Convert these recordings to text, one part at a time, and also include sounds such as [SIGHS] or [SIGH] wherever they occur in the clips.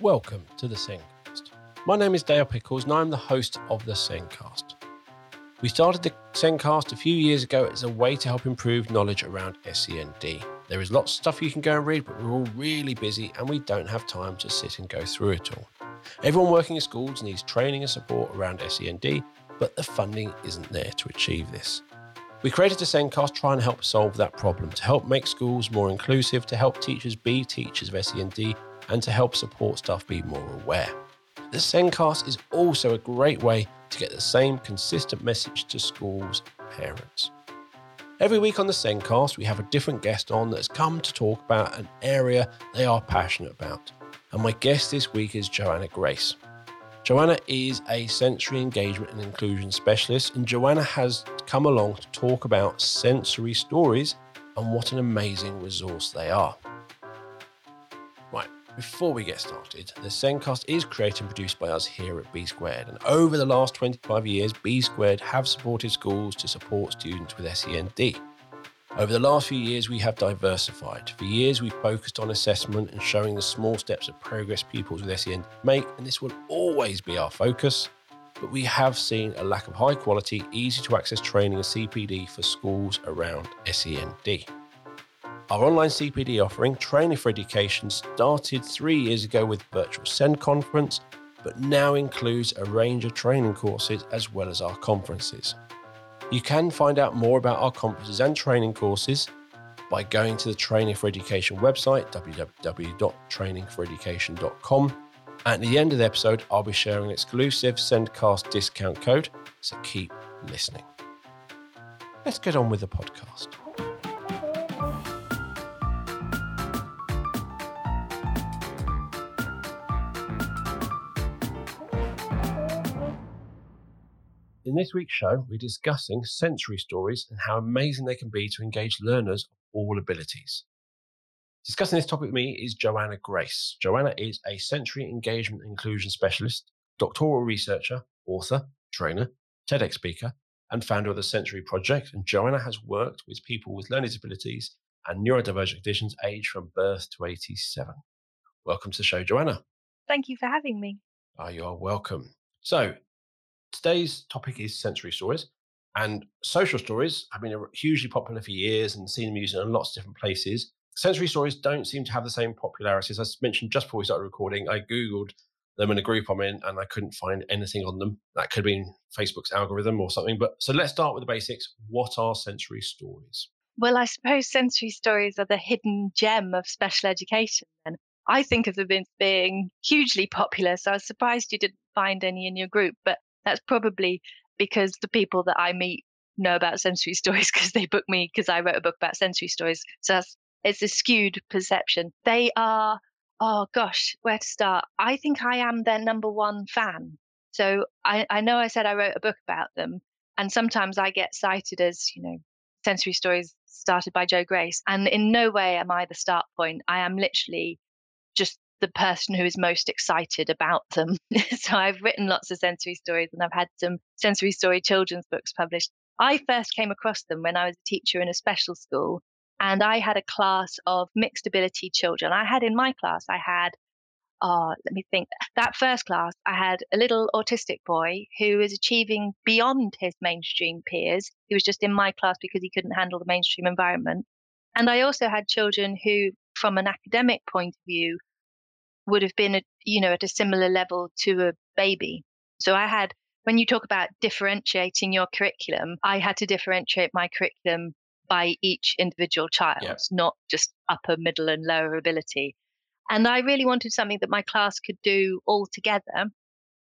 Welcome to the Sendcast. My name is Dale Pickles and I'm the host of the Sendcast. We started the Sendcast a few years ago as a way to help improve knowledge around SEND. There is lots of stuff you can go and read, but we're all really busy and we don't have time to sit and go through it all. Everyone working in schools needs training and support around SEND, but the funding isn't there to achieve this. We created the Sendcast trying to help solve that problem, to help make schools more inclusive, to help teachers be teachers of SEND, and to help support staff be more aware. The Sendcast is also a great way to get the same consistent message to schools' and parents. Every week on the Sendcast, we have a different guest on that has come to talk about an area they are passionate about. And my guest this week is Joanna Grace. Joanna is a sensory engagement and inclusion specialist, and Joanna has come along to talk about sensory stories and what an amazing resource they are. Before we get started, the Sendcast is created and produced by us here at B Squared, and over the last 25 years, B Squared have supported schools to support students with SEND. Over the last few years, we have diversified. For years, we focused on assessment and showing the small steps of progress pupils with SEN make, and this will always be our focus. But we have seen a lack of high quality, easy to access training and CPD for schools around SEND. Our online CPD offering, Training for Education, started three years ago with Virtual SEND Conference, but now includes a range of training courses as well as our conferences. You can find out more about our conferences and training courses by going to the Training for Education website, www.trainingforeducation.com. At the end of the episode, I'll be sharing an exclusive Sendcast discount code, so keep listening. Let's get on with the podcast. In this week's show, we're discussing sensory stories and how amazing they can be to engage learners of all abilities. Discussing this topic with me is Joanna Grace. Joanna is a sensory engagement inclusion specialist, doctoral researcher, author, trainer, TEDx speaker, and founder of the Sensory Project. And Joanna has worked with people with learning disabilities and neurodivergent conditions aged from birth to 87. Welcome to the show, Joanna. Thank you for having me. Oh, you are welcome. So, today's topic is sensory stories. And social stories have been hugely popular for years and seen them used in lots of different places. Sensory stories don't seem to have the same popularity. As I mentioned just before we started recording, I Googled them in a group I'm in and I couldn't find anything on them. That could have been Facebook's algorithm or something. But so let's start with the basics. What are sensory stories? Well, I suppose sensory stories are the hidden gem of special education. And I think of them as being hugely popular. So I was surprised you didn't find any in your group. But that's probably because the people that I meet know about sensory [LAUGHS] stories because they book me because I wrote a book about sensory stories. So it's a skewed perception. They are, oh gosh, where to start? I think I am their number one fan. So I, I know I said I wrote a book about them, and sometimes I get cited as, you know, sensory stories started by Joe Grace. And in no way am I the start point. I am literally the person who is most excited about them. [LAUGHS] so I've written lots of sensory stories and I've had some sensory story children's books published. I first came across them when I was a teacher in a special school and I had a class of mixed ability children. I had in my class, I had, oh, let me think, that first class, I had a little autistic boy who was achieving beyond his mainstream peers. He was just in my class because he couldn't handle the mainstream environment. And I also had children who, from an academic point of view, would have been, at, you know, at a similar level to a baby. So I had, when you talk about differentiating your curriculum, I had to differentiate my curriculum by each individual child, yeah. not just upper, middle, and lower ability. And I really wanted something that my class could do all together.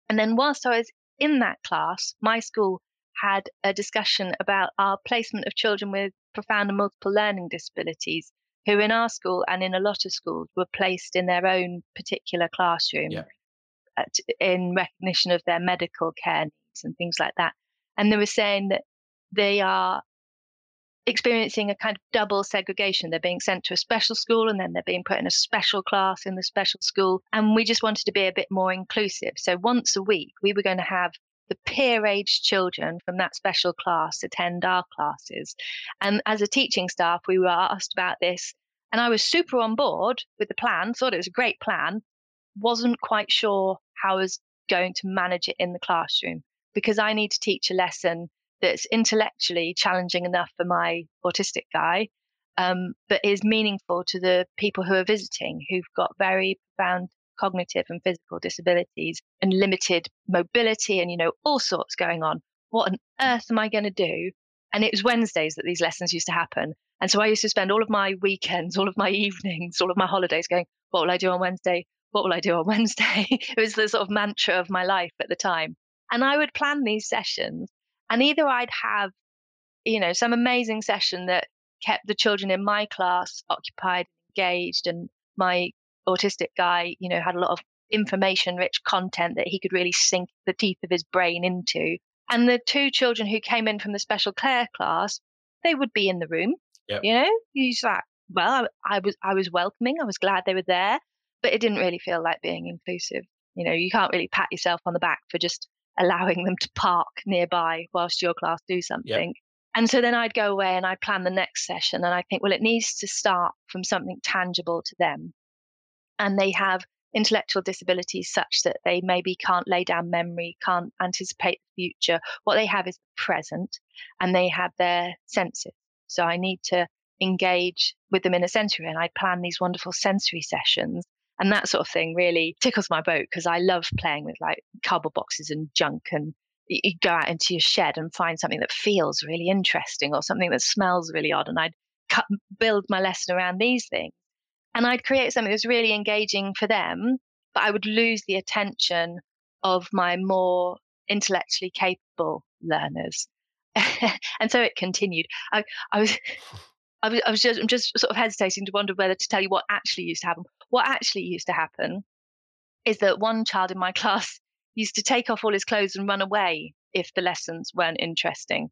And then whilst I was in that class, my school had a discussion about our placement of children with profound and multiple learning disabilities who in our school and in a lot of schools were placed in their own particular classroom yeah. at, in recognition of their medical care needs and things like that. And they were saying that they are experiencing a kind of double segregation. They're being sent to a special school and then they're being put in a special class in the special school. And we just wanted to be a bit more inclusive. So once a week, we were going to have the peer aged children from that special class attend our classes. And as a teaching staff, we were asked about this. And I was super on board with the plan, thought it was a great plan. wasn't quite sure how I was going to manage it in the classroom because I need to teach a lesson that's intellectually challenging enough for my autistic guy, um, but is meaningful to the people who are visiting who've got very profound cognitive and physical disabilities and limited mobility and, you know, all sorts going on. What on earth am I going to do? And it was Wednesdays that these lessons used to happen. And so I used to spend all of my weekends, all of my [LAUGHS] evenings, all of my holidays going, what will I do on Wednesday? What will I do on [LAUGHS] Wednesday? it was the sort of mantra of my life at the time. And I would plan these sessions and either I'd have, you know, some amazing session that kept the children in my class occupied, engaged, and my autistic guy, you know, had a lot of information rich content that he could really sink the teeth of his brain into. And the two children who came in from the special care class, they would be in the room. Yep. You know, you like, well, I, I was I was welcoming. I was glad they were there, but it didn't really feel like being inclusive. You know, you can't really pat yourself on the back for just allowing them to park nearby whilst your class do something. Yep. And so then I'd go away and I'd plan the next session and I think, well, it needs to start from something tangible to them. And they have intellectual disabilities such that they maybe can't lay down memory, can't anticipate the future. What they have is the present and they have their senses. So I need to engage with them in a sensory and I plan these wonderful sensory sessions and that sort of thing really tickles my boat because I love playing with like cardboard boxes and junk and you go out into your shed and find something that feels really interesting or something that smells really odd and I'd cut, build my lesson around these things and I'd create something that was really engaging for them but I would lose the attention of my more intellectually capable learners [LAUGHS] and so it continued I, I was I was, I was just, I'm just sort of hesitating to wonder whether to tell you what actually used to happen. What actually used to happen is that one child in my [LAUGHS] class used to take off all his clothes and run away if the lessons weren't interesting.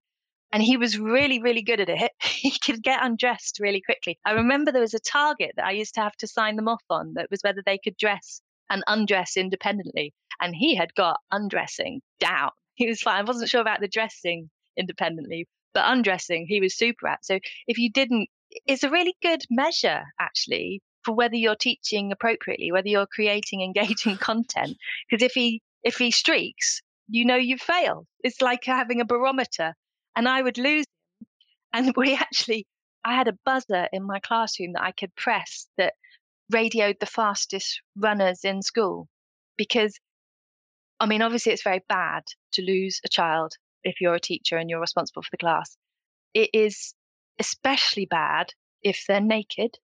And he was really, really good at it. [LAUGHS] He could get undressed really quickly. I remember there was a target that I used to have to sign them off on that was whether they could dress and undress independently. And he had got undressing down. [LAUGHS] He was fine. I wasn't sure about the dressing independently, but undressing he was super at. So if you didn't, it's a really good measure actually for whether you're teaching appropriately, whether you're creating [LAUGHS] engaging content. Because if he if he streaks, you know you've failed. It's like having a barometer. And I would lose him. And [LAUGHS] we actually, I had a buzzer in my classroom that I could press that radioed the fastest runners in school. Because, I mean, obviously it's very bad to lose a child if you're a teacher and you're responsible for the class. It is especially bad if they're naked.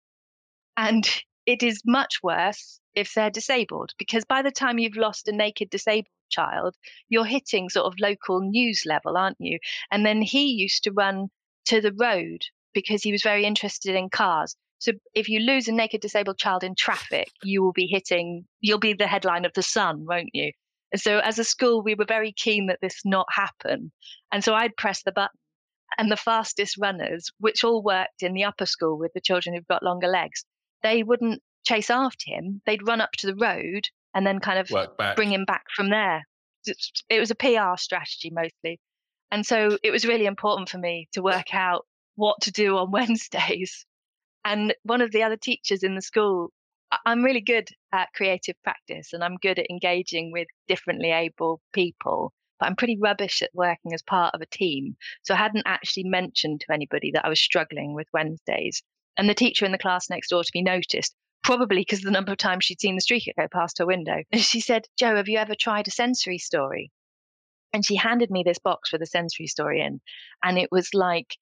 And [LAUGHS] it is much worse if they're disabled, because by the time you've lost a naked disabled child, you're hitting sort of local news level, aren't you? And then he used to run to the road because he was very interested in cars. So if you lose a naked disabled child in traffic, you will be hitting, you'll be the headline of the Sun, won't you? And so as a school, we were very keen that this not happen. And so I'd press the button and the fastest runners, which all worked in the upper school with the children who've got longer legs, they wouldn't chase after him. They'd run up to the road and then kind of bring him back from there. It was a PR strategy mostly. And so it was really important for me to work out what to do on [LAUGHS] Wednesdays. And one of the other teachers in the school I'm really good at creative practice and I'm good at engaging with differently able people, but I'm pretty rubbish at working as part of a team. So I hadn't actually mentioned to anybody that I was struggling with Wednesdays. And the teacher in the class next door to me noticed, probably because the number of times she'd seen the streaker go past her window. And she said, Joe, have you ever tried a sensory story? And she handed me this box with a sensory story in. And it was like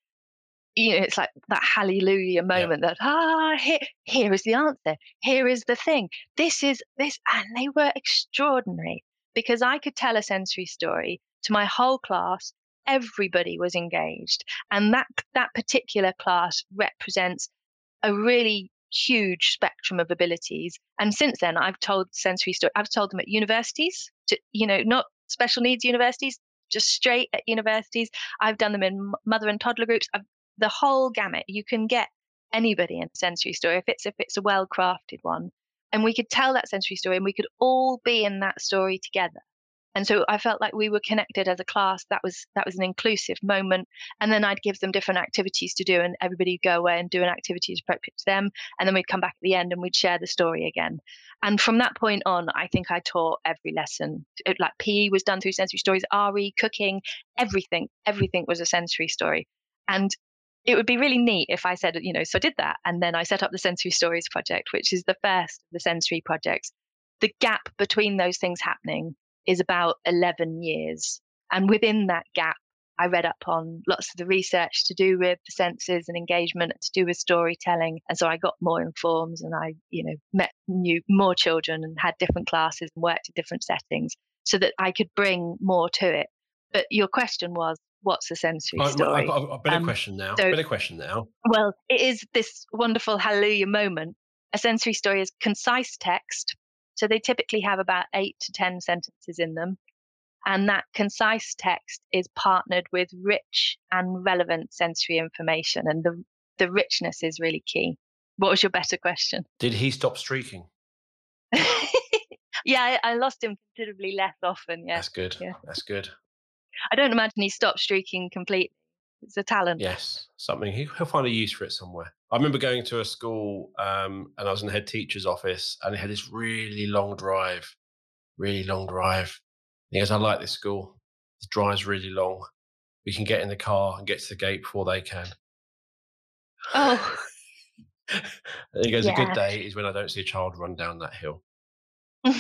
you know, it's like that hallelujah moment yeah. that ah, here, here is the answer. Here is the thing. This is this, and they were extraordinary because I could tell a sensory story to my whole class. Everybody was engaged, and that that particular class represents a really huge spectrum of abilities. And since then, I've told sensory story. I've told them at universities, to, you know, not special needs universities, just straight at universities. I've done them in mother and toddler groups. I've the whole gamut. You can get anybody in sensory story if it's if it's a well crafted one. And we could tell that sensory story and we could all be in that story together. And so I felt like we were connected as a class. That was that was an inclusive moment. And then I'd give them different activities to do, and everybody would go away and do an activity appropriate to them. And then we'd come back at the end and we'd share the story again. And from that point on, I think I taught every lesson. It, like PE was done through sensory stories, RE, cooking, everything, everything was a sensory story. And it would be really neat if I said, you know, so I did that. And then I set up the Sensory Stories Project, which is the first of the sensory projects. The gap between those things happening is about 11 years. And within that gap, I read up on lots of the research to do with the senses and engagement to do with storytelling. And so I got more informed and I, you know, met new more children and had different classes and worked in different settings so that I could bring more to it. But your question was, what's a sensory story? I've got a better um, question now. So, better question now. Well, it is this wonderful hallelujah moment. A sensory story is concise text. So they typically have about eight to 10 sentences in them. And that concise text is partnered with rich and relevant sensory information. And the, the richness is really key. What was your better question? Did he stop streaking? [LAUGHS] yeah, I, I, lost him considerably less often. Yeah. That's good. Yeah. That's good. I don't imagine he stopped streaking completely. It's a talent. Yes, something he, will find a use for it somewhere. I remember going to a school um, and I was in the head teacher's office and he had this really long drive, really long drive. he goes, I like this school. The drive's really long. We can get in the car and get to the gate before they can. Oh. [LAUGHS] and he goes, yeah. a good day is when I don't see a child run down that hill. [LAUGHS]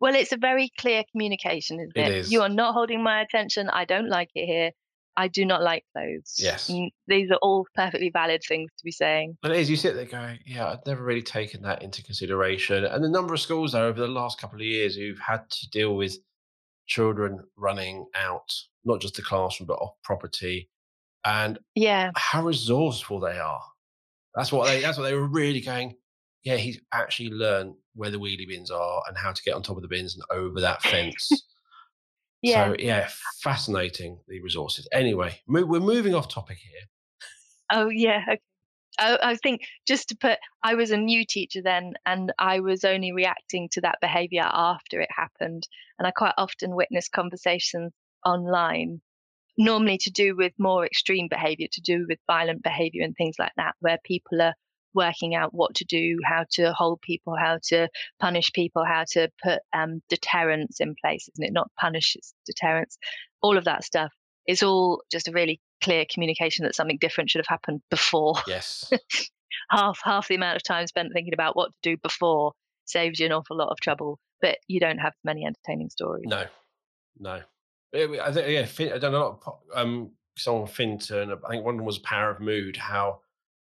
Well, it's a very clear communication, isn't it? It is. You are not holding my attention. I don't like it here. I do not like clothes. Yes. These are all perfectly valid things to be saying. But it is, you sit there going, yeah, I've never really taken that into consideration. And the number of schools, though, over the last couple of years who've had to deal with children running out, not just the classroom, but off property, and yeah, how resourceful they are. That's what they. That's what they were really going. Yeah, he's actually learned where the wheelie bins are and how to get on top of the bins and over that [LAUGHS] fence. Yeah. So yeah, fascinating the resources. Anyway, we're moving off topic here. Oh yeah. Okay. I, I think just to put, I was a new teacher then, and I was only reacting to that behaviour after it happened, and I quite often witness conversations online normally to do with more extreme behavior, to do with violent behavior and things like that, where people are working out what to do, how to hold people, how to punish people, how to put um, deterrence in place, isn't it? Not punish, it's deterrence. All of that stuff is all just a really clear communication that something different should have happened before. Yes. [LAUGHS] half half the amount of time spent thinking about what to do before saves you an awful lot of trouble, but you don't have many entertaining stories. No, no. I think yeah, I don't know. Um, someone Finton. I think one of them was Power of Mood. How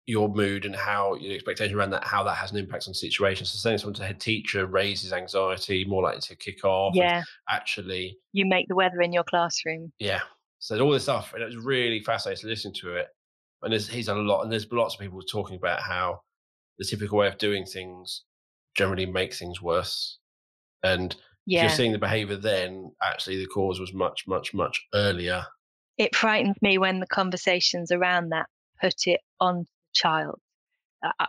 your mood and how your expectation around that, how that has an impact on situations. So saying someone to head teacher raises anxiety, more likely to kick off. Yeah. Actually, you make the weather in your classroom. Yeah. So all this stuff, and it was really fascinating to listen to it. And there's he's done a lot, and there's lots of people talking about how the typical way of doing things generally makes things worse. And yeah. if you're seeing the behavior then, actually the cause was much, much, much earlier. It frightens me when the conversations around that put it on child.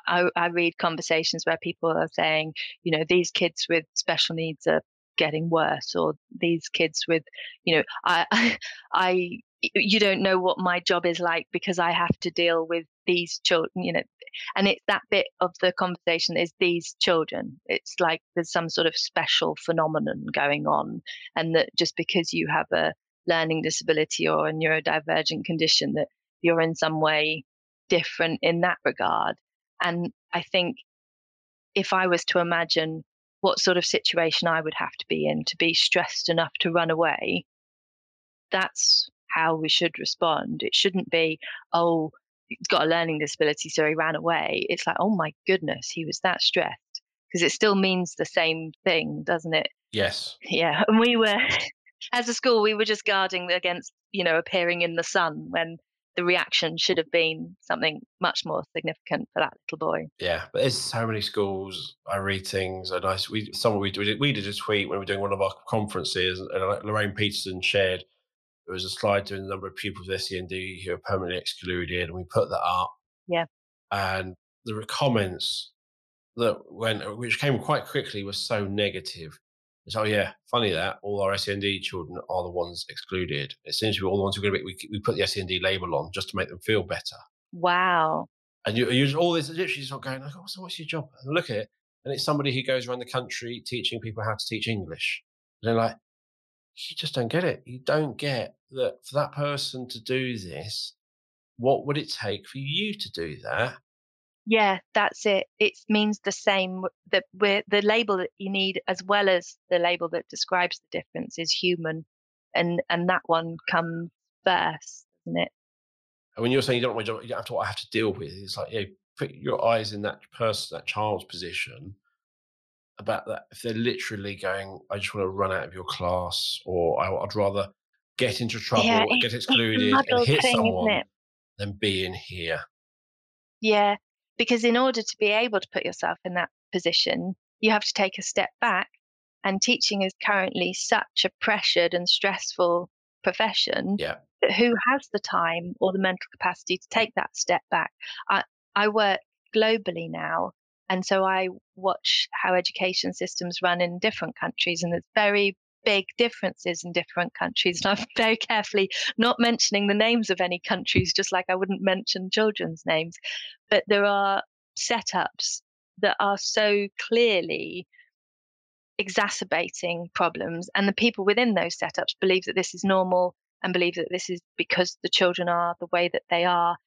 I, I, read conversations where people are saying, you know, these kids with special needs are getting worse, or these kids with, you know, I, [LAUGHS] I, you don't know what my job is like because I have to deal with these children, you know, and it's that bit of the conversation is these children. It's like there's some sort of special phenomenon going on, and that just because you have a learning disability or a neurodivergent condition, that you're in some way different in that regard. And I think if I was to imagine what sort of situation I would have to be in to be stressed enough to run away, that's how we should respond. It shouldn't be, oh, he's got a learning disability, so he ran away. It's like, oh my goodness, he was that stressed. Because it still means the same thing, doesn't it? Yes. Yeah. And [LAUGHS] we were, [LAUGHS] as a school, we were just guarding against, you know, appearing in the Sun when the reaction should have been something much more significant for that little boy. Yeah, but there's so many schools. Uh, I read things, and I we someone we did we did a tweet when we were doing one of our conferences, and uh, Lorraine Petersen shared there was a slide doing the number of pupils with SEND who are permanently excluded, and we put that up. Yeah, and the comments that went, which came quite quickly, were so negative. It's, oh, yeah, funny that all our SEND children are the ones excluded. It seems to be all the ones who are going to be, we, we put the SEND label on just to make them feel better. Wow. And you, you all this literally just not going, like, oh, so what's your job? And look at it. And it's somebody who goes around the country teaching people how to teach English. And they're like, you just don't get it. You don't get that for that person to do this, what would it take for you to do that? Yeah, that's it. It means the same that we're the label that you need as well as the label that describes the difference is human. And and that one comes first, doesn't it? And when you're saying you don't want job, you don't have to what I have to deal with. It's like, yeah, put your eyes in that person, that child's position about that. If they're literally going, I just want to run out of your class, or I, would rather get into trouble, yeah, get excluded, and hit thing, someone than be in here. Yeah, because in order to be able to put yourself in that position, you have to take a step back. And teaching is currently such a pressured and stressful profession yeah. that who has the time or the mental capacity to take that step back? I, I work globally now. And so I watch how education systems run in different countries, and it's very big differences in different countries. And I'm [LAUGHS] very carefully not mentioning the names of any countries, just like I wouldn't mention children's names. But there are setups that are so clearly exacerbating problems. And the people within those setups believe that this is normal and believe that this is because the children are the way that they are.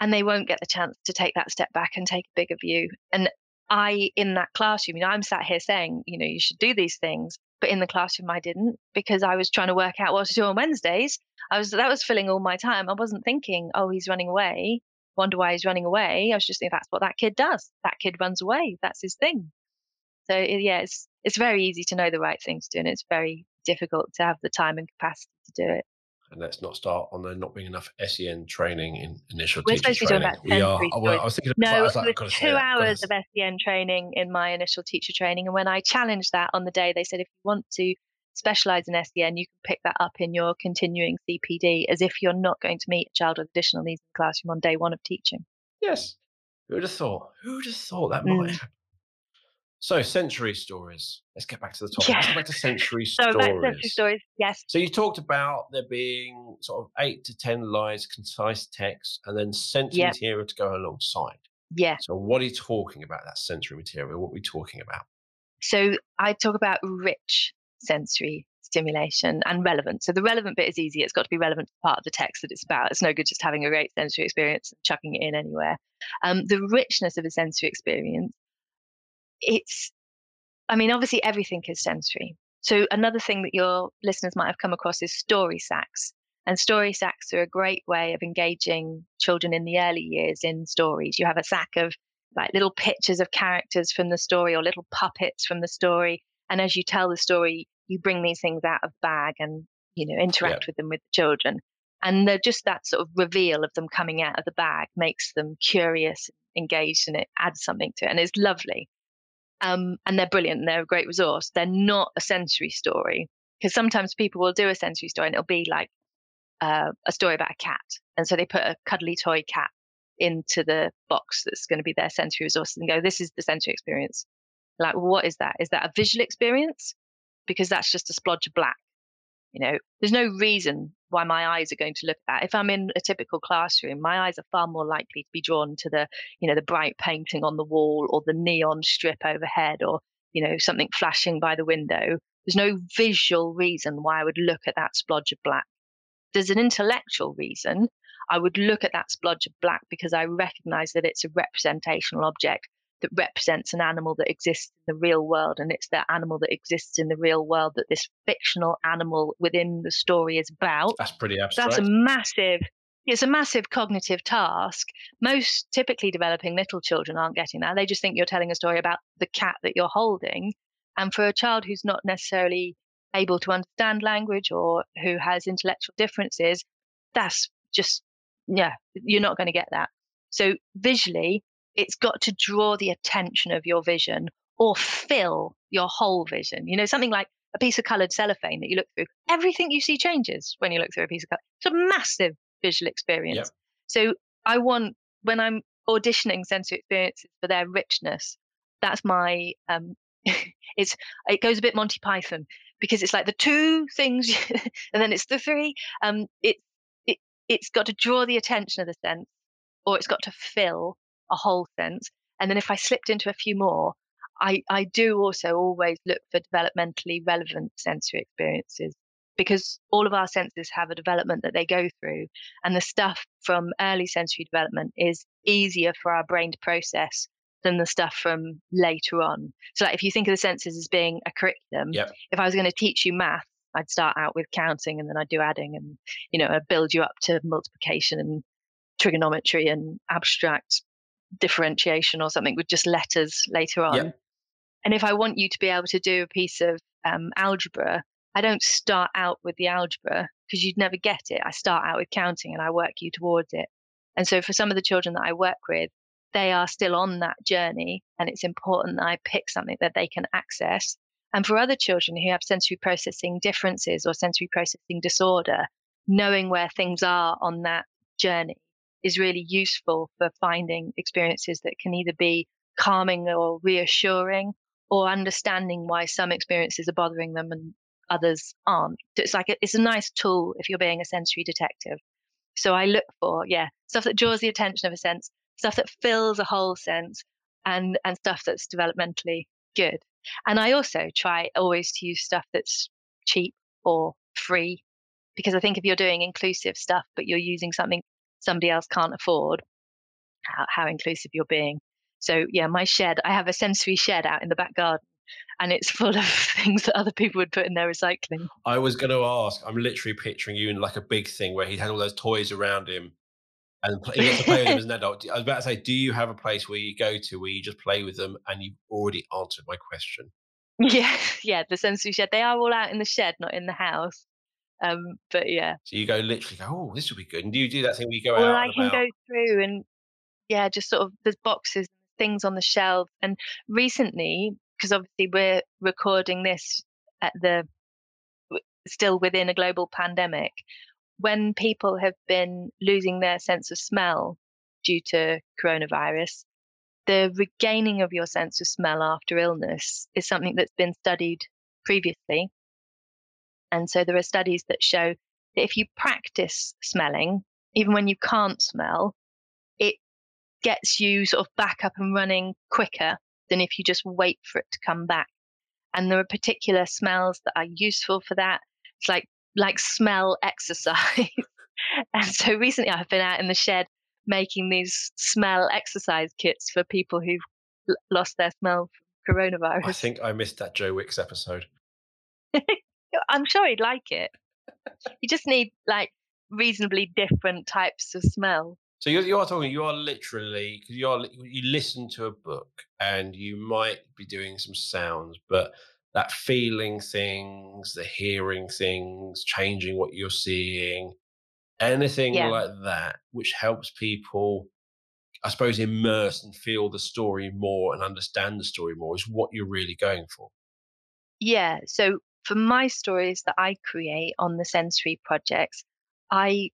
And they won't get the chance to take that step back and take a bigger view. And I, in that classroom, you know, I'm sat here saying, you know, you should do these things. But in the classroom, I didn't because I was trying to work out what to do on Wednesdays. I was that was filling all my time. I wasn't thinking, oh, he's running away. Wonder why he's running away. I was just thinking that's what that kid does. That kid runs away. That's his thing. So yeah, it's it's very easy to know the right thing to do, and it's very difficult to have the time and capacity to do it and let's not start on there not being enough SEN training in initial We're teacher supposed training. To be we are. Well, I was thinking. No, was like, two hours of SEN training in my initial teacher training, and when I challenged that on the day, they said if you want to specialize in SEN, you can pick that up in your continuing CPD, as if you're not going to meet a child with additional needs in the classroom on day one of teaching. Yes. Who would have thought? Who would have thought that might mm. happen? So sensory stories. Let's get back to the topic. Yeah. Let's get back to sensory [LAUGHS] so stories. So sensory stories, yes. So you talked about there being sort of eight to ten lies, concise text, and then sensory yep. material to go alongside. Yeah. So what are you talking about? That sensory material. What are we talking about? So I talk about rich sensory stimulation and relevant. So the relevant bit is easy. It's got to be relevant to part of the text that it's about. It's no good just having a great sensory experience and chucking it in anywhere. Um, the richness of a sensory experience it's, I mean, obviously everything is sensory. So another thing that your listeners might have come across is story sacks. And story sacks are a great way of engaging children in the early years in stories. You have a sack of like little pictures of characters from the story or little puppets from the story. And as you tell the story, you bring these things out of bag and, you know, interact with them with the children. And they're just that sort of reveal of them coming out of the bag makes them curious, engaged, and it adds something to it. And it's lovely um, and they're brilliant and they're a great resource. They're not a sensory story because sometimes people will do a sensory story and it'll be like uh, a story about a cat, and so they put a cuddly toy cat into the box that's going to be their sensory resource and go, "This is the sensory experience." Like, what is that? Is that a visual experience? Because that's just a splodge of black. You know, there's no reason why my eyes are going to look at that. If I'm in a typical classroom, my eyes are far more likely to be drawn to the, you know, the bright painting on the wall or the neon strip overhead or, you know, something flashing by the window. There's no visual reason why I would look at that splodge of black. There's an intellectual reason. I would look at that splodge of black because I recognize that it's a representational object that represents an animal that exists in the real world. And it's that animal that exists in the real world that this fictional animal within the story is about. That's pretty abstract. That's a massive, it's a massive cognitive task. Most typically developing little children aren't getting that. They just think you're telling a story about the cat that you're holding. And for a child who's not necessarily able to understand language or who has intellectual differences, that's just, yeah, you're not going to get that. So visually, it's got to draw the attention of your vision or fill your whole vision. You know, something like a piece of colored cellophane that you look through, everything you see changes when you look through a piece of color. It's a massive visual experience. Yep. So I want, when I'm auditioning sensory experiences for their richness, that's my, um, [LAUGHS] It's it goes a bit Monty Python because it's like the two things [LAUGHS] and then it's the three. Um, it it it's got to draw the attention of the sense, or it's got to fill a whole sense. And then if I slipped into a few more, I I do also always look for developmentally relevant sensory experiences because all of our senses have a development that they go through and the stuff from early sensory development is easier for our brain to process than the stuff from later on. So, like if you think of the senses as being a curriculum, Yep. if I was going to teach you math, I'd start out with counting and then I'd do adding and, you know, I'd build you up to multiplication and trigonometry and abstract differentiation or something with just letters later on. Yep. And if I want you to be able to do a piece of um, algebra, I don't start out with the algebra because you'd never get it. I start out with counting and I work you towards it. And so for some of the children that I work with, they are still on that journey and it's important that I pick something that they can access. And for other children who have sensory processing differences or sensory processing disorder, knowing where things are on that journey is really useful for finding experiences that can either be calming or reassuring or understanding why some experiences are bothering them and others aren't. It's like a, it's a nice tool if you're being a sensory detective. So I look for yeah stuff that draws the attention of a sense, stuff that fills a whole sense, and and stuff that's developmentally good. And I also try always to use stuff that's cheap or free, because I think if you're doing inclusive stuff but you're using something somebody else can't afford, how, how inclusive you're being. So yeah, my shed, I have a sensory shed out in the back garden and it's [LAUGHS] full of things that other people would put in their recycling. I was going to ask. I'm literally picturing you in like a big thing where he had all those toys around him, and pl- he gets to play with them as an adult. I was about to say, do you have a place where you go to where you just play with them? And you've already answered my question. [LAUGHS] Yeah, yeah, the sensory shed. They are all out in the shed, not in the house. Um, but yeah. So you go literally go, oh, this will be good. And do you do that thing where you go Well, out? I can go through and yeah, just sort of there's boxes, things on the shelf. And recently, because obviously we're recording this at the still within a global pandemic, when people have been losing their sense of smell due to coronavirus, the regaining of your sense of smell after illness is something that's been studied previously. And so there are studies that show that if you practice smelling, even when you can't smell, it gets you sort of back up and running quicker than if you just wait for it to come back. And there are particular smells that are useful for that. It's like like smell exercise. [LAUGHS] and so recently I've been out in the shed making these smell exercise kits for people who've l- lost their smell from coronavirus. I think I missed that Joe Wicks episode. [LAUGHS] I'm sure he'd like it. You just need like reasonably different types of smell. So you, you are talking. You are literally because you are you listen to a book and you might be doing some sounds, but that feeling things, the hearing things, changing what you're seeing, anything Yeah. like that, which helps people, I suppose, immerse and feel the story more and understand the story more, is what you're really going for. Yeah. So for my stories that I create on the sensory projects, I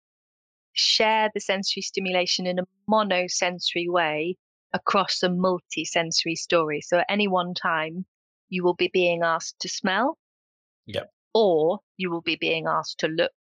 share the sensory stimulation in a monosensory way across a multi-sensory story. So at any one time, you will be being asked to smell. Yep. Or you will be being asked to look,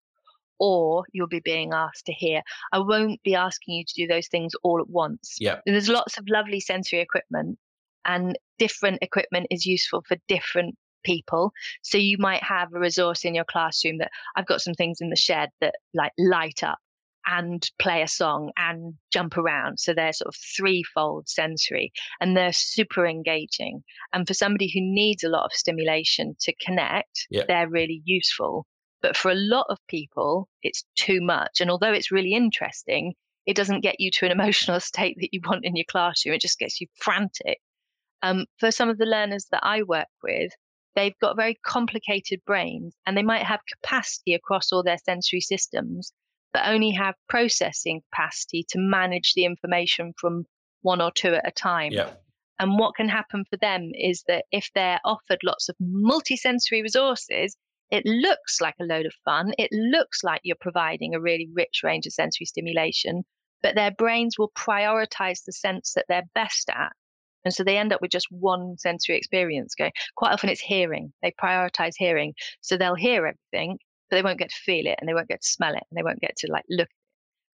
or you'll be being asked to hear. I won't be asking you to do those things all at once. Yep. And there's lots of lovely sensory equipment, and different equipment is useful for different people. So you might have a resource in your classroom that I've got some things in the shed that like light up and play a song and jump around. So they're sort of threefold sensory and they're super engaging. And for somebody who needs a lot of stimulation to connect, Yeah. they're really useful. But for a lot of people, it's too much. And although it's really interesting, it doesn't get you to an [LAUGHS] emotional state that you want in your classroom. It just gets you frantic. Um, for some of the learners that I work with, they've got very complicated brains and they might have capacity across all their sensory systems, but only have processing capacity to manage the information from one or two at a time. Yeah. And what can happen for them is that if they're offered lots of multisensory resources, it looks like a load of fun. It looks like you're providing a really rich range of sensory stimulation, but their brains will prioritize the sense that they're best at And so they end up with just one sensory experience going. Quite often it's hearing. They prioritize hearing. So they'll hear everything, but they won't get to feel it and they won't get to smell it and they won't get to like look.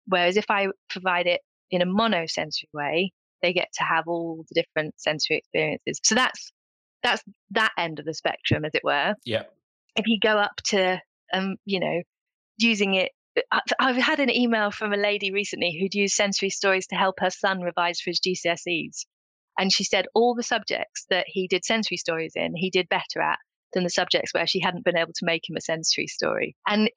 Whereas if I provide it in a monosensory way, they get to have all the different sensory experiences. So that's that's that end of the spectrum, as it were. Yeah. If you go up to um, you know, using it I've had an email from a lady recently who'd used sensory stories to help her son revise for his GCSEs. And she said all the subjects that he did sensory stories in, he did better at than the subjects where she hadn't been able to make him a sensory story. And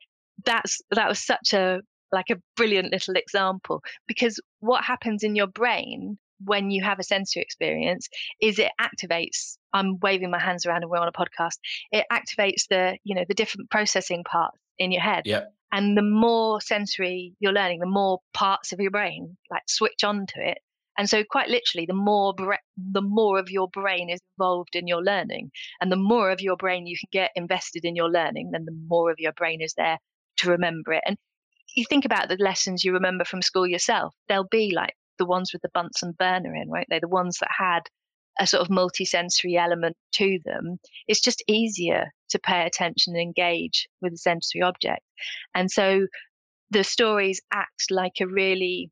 that's that was such a like a brilliant little example because what happens in your brain when you have a sensory experience is it activates i'm waving my hands around and we're on a podcast it activates the you know the different processing parts in your head yeah and the more sensory you're learning, the more parts of your brain like switch on to it. And so, quite literally, the more the more of your brain is involved in your learning, and the more of your brain you can get invested in your learning, then the more of your brain is there to remember it. And you think about the lessons you remember from school yourself; they'll be like the ones with the Bunsen burner in, right? They're the ones that had a sort of multisensory element to them, it's just easier to pay attention and engage with a sensory object. And so the stories act like a really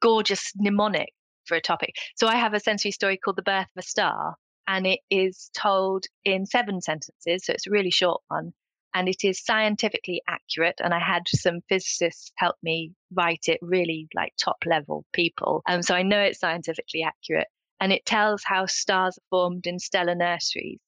gorgeous mnemonic for a topic. So I have a sensory story called The Birth of a Star, and it is told in seven sentences. So it's a really short one and it is scientifically accurate. And I had some physicists help me write it really like top level people. Um, so I know it's scientifically accurate. And it tells how stars are formed in stellar nurseries.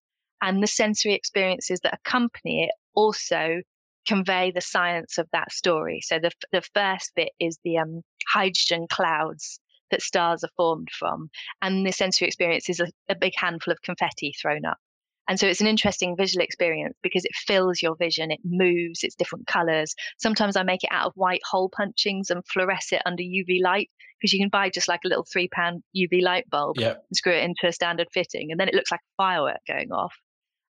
And the sensory experiences that accompany it also convey the science of that story. So the, the first bit is the um, hydrogen clouds that stars are formed from. And the sensory experience is a, a big handful of confetti thrown up. And so it's an interesting visual experience because it fills your vision, it moves, it's different colors. Sometimes I make it out of white hole punchings and fluoresce it under UV light because you can buy just like a little three pound UV light bulb yep. and screw it into a standard fitting, and then it looks like a firework going off.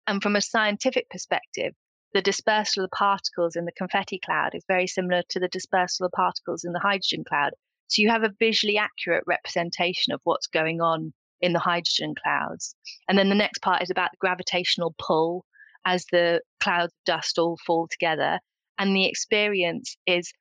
And from a scientific perspective, the dispersal of the particles in the confetti cloud is very similar to the dispersal of particles in the hydrogen cloud. So you have a visually accurate representation of what's going on in the hydrogen clouds. And then the next part is about the gravitational pull as the clouds of dust all fall together. And the experience is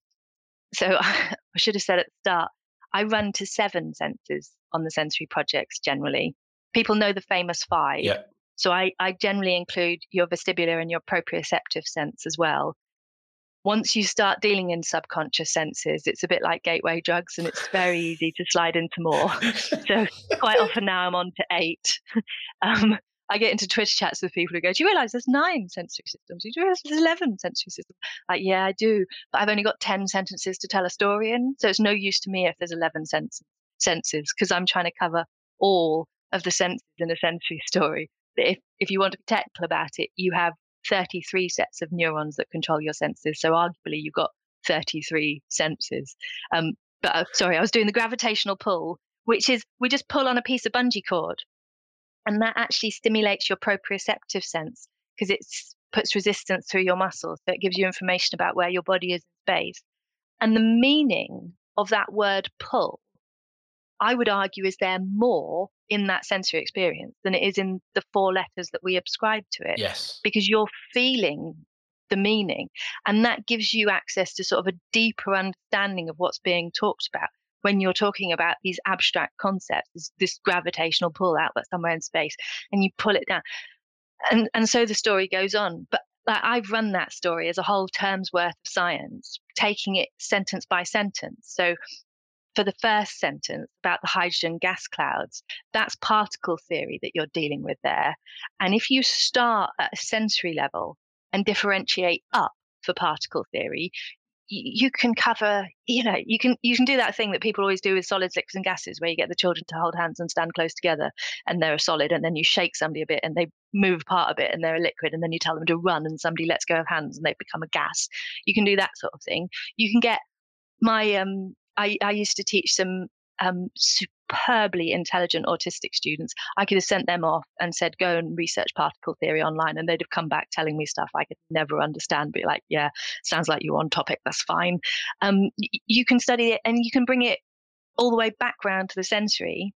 so [LAUGHS] I should have said at the start, I run to seven senses on the sensory projects generally. People know the famous five. Yeah. So I, I generally include your vestibular and your proprioceptive sense as well once you start dealing in subconscious senses, it's a bit like gateway drugs and it's very easy to slide into more. [LAUGHS] so quite often now I'm on to eight. [LAUGHS] Um, I get into Twitter chats with people who go, Do you realize there's nine sensory systems? Do you realize there's 11 sensory systems? Like, yeah, I do. But I've only got 10 sentences to tell a story in. So it's no use to me if there's 11 sense- senses because I'm trying to cover all of the senses in a sensory story. But if, if you want to be technical about it, you have 33 sets of neurons that control your senses. So arguably, you've got 33 senses. Um, but uh, sorry, I was doing the gravitational pull, which is we just pull on a piece of bungee cord, and that actually stimulates your proprioceptive sense because it puts resistance through your muscles. So it gives you information about where your body is in space. And the meaning of that word pull, I would argue, is there more in that sensory experience than it is in the four letters that we ascribe to it. Yes. Because you're feeling the meaning. And that gives you access to sort of a deeper understanding of what's being talked about when you're talking about these abstract concepts, this, this gravitational pull outlet somewhere in space, and you pull it down. And, and so the story goes on. But like, I've run that story as a whole term's worth of science, taking it sentence by sentence. So for the first sentence about the hydrogen gas clouds, that's particle theory that you're dealing with there. And if you start at a sensory level and differentiate up for particle theory, you can cover you know you can you can do that thing that people always do with solids liquids and gases where you get the children to hold hands and stand close together and they're a solid and then you shake somebody a bit and they move apart a bit and they're a liquid and then you tell them to run and somebody lets go of hands and they become a gas you can do that sort of thing you can get my um I, I used to teach some um, superbly intelligent autistic students. I could have sent them off and said, go and research particle theory online. And they'd have come back telling me stuff I could never understand, be like, yeah, sounds like you're on topic. That's fine. Um, you can study it and you can bring it all the way back round to the sensory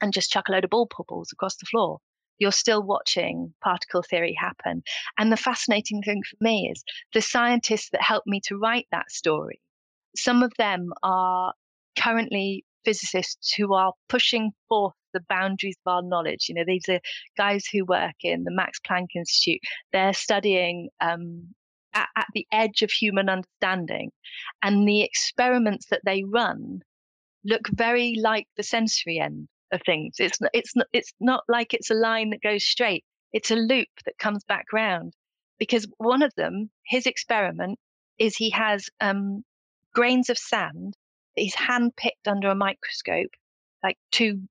and just chuck a load of ball pebbles across the floor. You're still watching particle theory happen. And the fascinating thing for me is the scientists that helped me to write that story, some of them are currently physicists who are pushing forth the boundaries of our knowledge. You know, these are guys who work in the Max Planck Institute. They're studying um, at, at the edge of human understanding, and the experiments that they run look very like the sensory end of things. It's it's it's not like it's a line that goes straight. It's a loop that comes back round. Because one of them, his experiment, is he has um, grains of sand that he's handpicked under a microscope, like two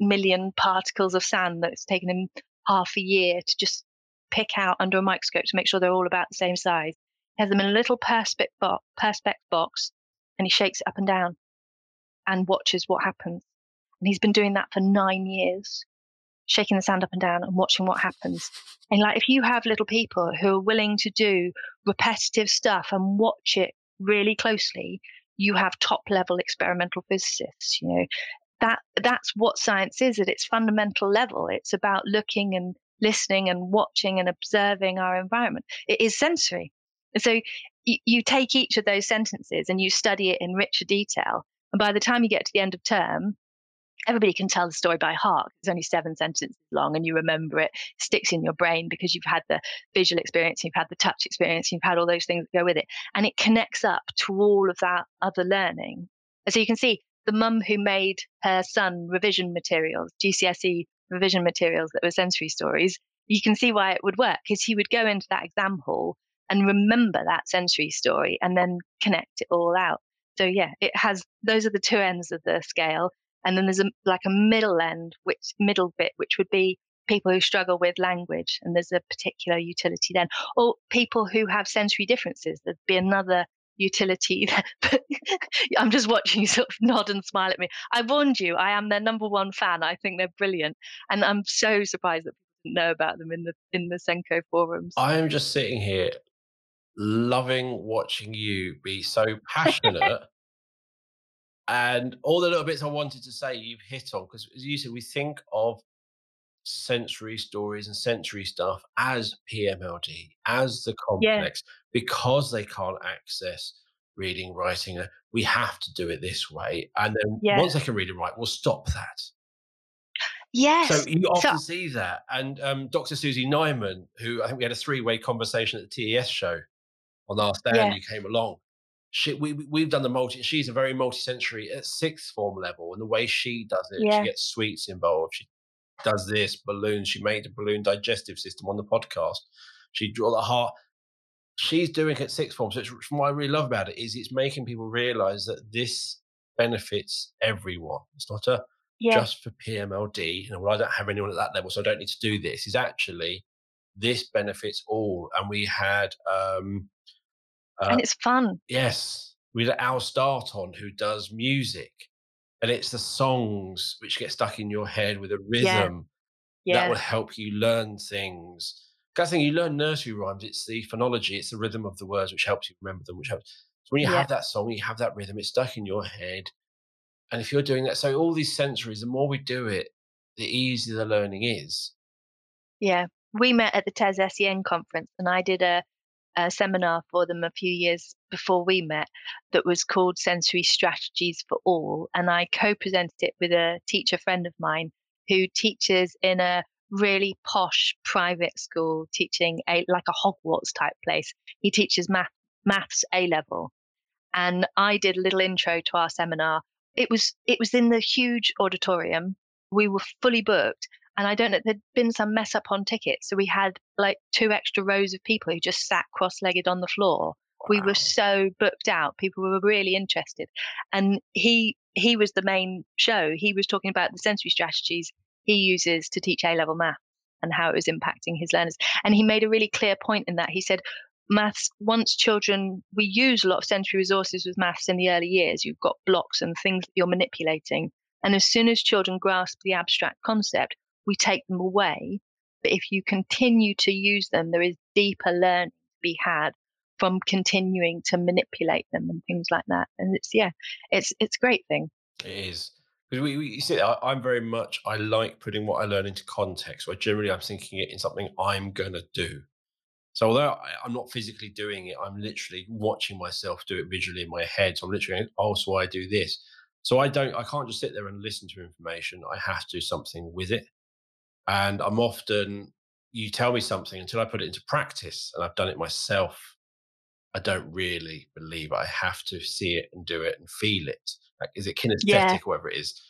million particles of sand that it's taken him half a year to just pick out under a microscope to make sure they're all about the same size. He has them in a little perspex box, perspex box and he shakes it up and down and watches what happens. And he's been doing that for nine years, shaking the sand up and down and watching what happens. And like, if you have little people who are willing to do repetitive stuff and watch it really closely, you have top level experimental physicists, you know, that that's what science is at its fundamental level. It's about looking and listening and watching and observing our environment. It is sensory. And so you, you take each of those sentences and you study it in richer detail. And by the time you get to the end of term, everybody can tell the story by heart. It's only seven sentences long and you remember it, sticks in your brain because you've had the visual experience, you've had the touch experience, you've had all those things that go with it. And it connects up to all of that other learning. And so you can see the mum who made her son revision materials, GCSE revision materials that were sensory stories, you can see why it would work because he would go into that exam hall and remember that sensory story and then connect it all out. So yeah, it has those are the two ends of the scale, and then there's a like a middle end, which middle bit, which would be people who struggle with language, and there's a particular utility then, or people who have sensory differences. There'd be another utility. [LAUGHS] I'm just watching you sort of nod and smile at me. I warned you, I am their number one fan. I think they're brilliant. And I'm so surprised that people didn't know about them in the in the SENCO forums. I am just sitting here loving watching you be so passionate. And all the little bits I wanted to say you've hit on because as you said, we think of sensory stories and sensory stuff as PMLD, as the complex, yeah. because they can't access reading, writing. Uh, we have to do it this way. And then yeah. once they can read and write, we'll stop that. Yes. So you often so- see that. And um, Dr. Susie Nyman, who I think we had a three way conversation at the TES show on last day, yeah. you came along. She, we, we've done the multi, she's a very multi-sensory at sixth form level. And the way she does it, yeah. she gets sweets involved. She does this balloon. She made a balloon digestive system on the podcast. She drew the heart. She's doing it at sixth form. So it's what I really love about it is it's making people realize that this benefits everyone. It's not a yeah. just for PMLD. You know, well, I don't have anyone at that level, so I don't need to do this. Is actually this benefits all. And we had um uh, and it's fun. Yes. We had Al Start on who does music and it's the songs which get stuck in your head with a rhythm yeah. Yeah. that will help you learn things. Because I think you learn nursery rhymes, it's the phonology, it's the rhythm of the words which helps you remember them, which helps. So when you yeah. have that song, you have that rhythm, it's stuck in your head. And if you're doing that, so all these sensories, the more we do it, the easier the learning is. Yeah. We met at the TES SEN conference and I did a a seminar for them a few years before we met that was called Sensory Strategies for All. And I co presented it with a teacher friend of mine who teaches in a really posh private school, teaching a, like a Hogwarts type place. He teaches math, maths A level. And I did a little intro to our seminar. It was it was in the huge auditorium. We were fully booked, and I don't know, there'd been some mess up on tickets. So we had like two extra rows of people who just sat cross legged on the floor. Wow. We were so booked out. People were really interested. And he he was the main show. He was talking about the sensory strategies he uses to teach A level math and how it was impacting his learners. And he made a really clear point in that. He said, maths, once children, we use a lot of sensory resources with maths in the early years. You've got blocks and things that you're manipulating. And as soon as children grasp the abstract concept, we take them away. But if you continue to use them, there is deeper learning to be had from continuing to manipulate them and things like that. And it's yeah, it's it's a great thing. It is. Because we, we, you see, I, I'm very much, I like putting what I learn into context, where generally I'm thinking it in something I'm to do. So although I, I'm not physically doing it, I'm literally watching myself do it visually in my head. So I'm literally, going, oh, so I do this. So I don't, I can't just sit there and listen to information. I have to do something with it. And I'm often, you tell me something until I put it into practice and I've done it myself. I don't really believe I have to see it and do it and feel it. Like, is it kinesthetic Yeah. or whatever it is?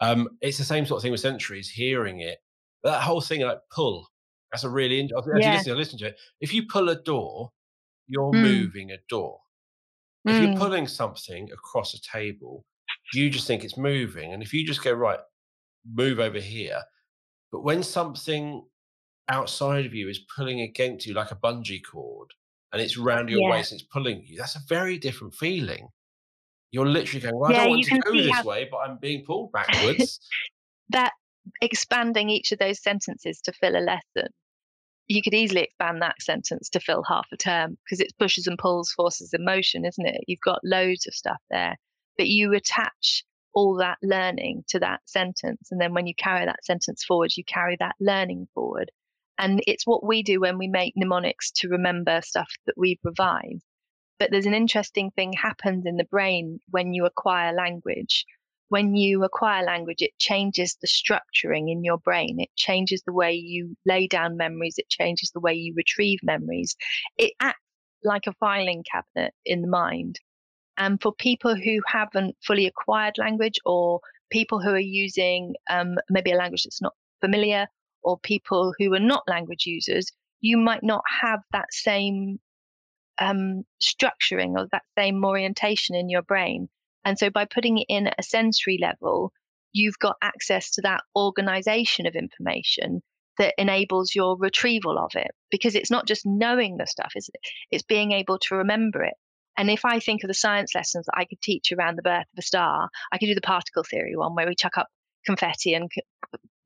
Um, it's the same sort of thing with centuries, hearing it. That whole thing like pull, that's a really, int- as you Yeah. listen, I listen to it. If you pull a door, you're Mm. moving a door. If you're Mm. pulling something across a table, you just think it's moving. And if you just go, right, move over here. But when something outside of you is pulling against you like a bungee cord and it's round your Yeah. waist and it's pulling you, that's a very different feeling. You're literally going, well, I Yeah, don't want to go this how- way, but I'm being pulled [LAUGHS] backwards. that expanding each of those sentences to fill a lesson you could easily expand that sentence to fill half a term because it's pushes and pulls forces and motion isn't it you've got loads of stuff there but you attach all that learning to that sentence and then when you carry that sentence forward you carry that learning forward and it's what we do when we make mnemonics to remember stuff that we provide but there's an interesting thing happens in the brain when you acquire language when you acquire language, it changes the structuring in your brain. It changes the way you lay down memories. It changes the way you retrieve memories. It acts like a filing cabinet in the mind. And for people who haven't fully acquired language or people who are using um, maybe a language that's not familiar or people who are not language users, you might not have that same um, structuring or that same orientation in your brain. And so by putting it in at a sensory level, you've got access to that organization of information that enables your retrieval of it because it's not just knowing the stuff, is it? It's being able to remember it. And if I think of the science lessons that I could teach around the birth of a star, I could do the particle theory one where we chuck up confetti and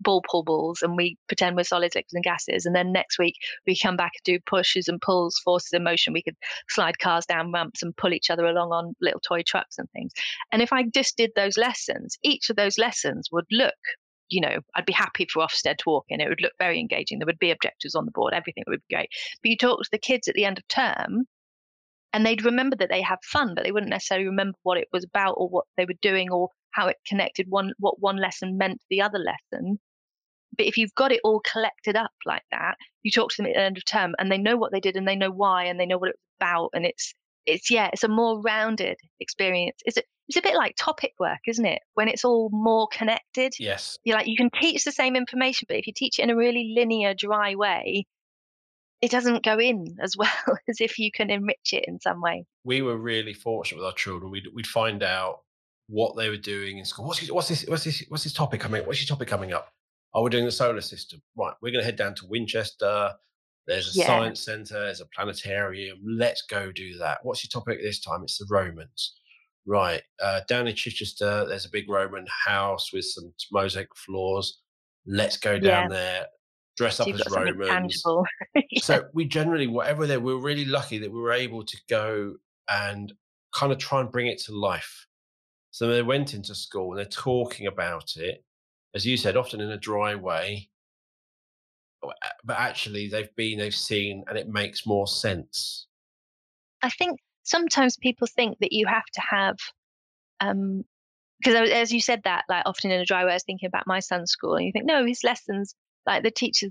ball pull balls and we pretend we're solids, liquids, and gases. And then next week we come back and do pushes and pulls, forces and motion. We could slide cars down ramps and pull each other along on little toy trucks and things. And if I just did those lessons, each of those lessons would look, you know, I'd be happy for Ofsted to walk in. It would look very engaging. There would be objectives on the board, everything would be great. But you talk to the kids at the end of term and they'd remember that they had fun, but they wouldn't necessarily remember what it was about or what they were doing or how it connected one what one lesson meant to the other lesson. But if you've got it all collected up like that, you talk to them at the end of term and they know what they did and they know why and they know what it was about and it's it's yeah, it's a more rounded experience. It's a, it's a bit like topic work, isn't it? When it's all more connected. yes. You're like you can teach the same information, but if you teach it in a really linear, dry way, it doesn't go in as [LAUGHS] well as if you can enrich it in some way. We were really fortunate with our children. We'd, we'd find out what they were doing in school. What's, this, what's this? What's this? What's this topic coming? What's your topic coming up? Oh, we're doing the solar system. Right, we're going to head down to Winchester. There's a Yeah. science centre. There's a planetarium. Let's go do that. What's your topic this time? It's the Romans. Right, uh, down in Chichester, there's a big Roman house with some mosaic floors. Let's go down there. Dress So up as Romans. [LAUGHS] Yeah. So we generally, whatever they, We're really lucky that we were able to go and kind of try and bring it to life. So they went into school and they're talking about it, as you said, often in a dry way. But But actually, they've been, they've seen, and it makes more sense. I think sometimes people think that you have to have, um, because as you said that, like often in a dry way, I was thinking about my son's school, and you think, no, his lessons, like the teachers,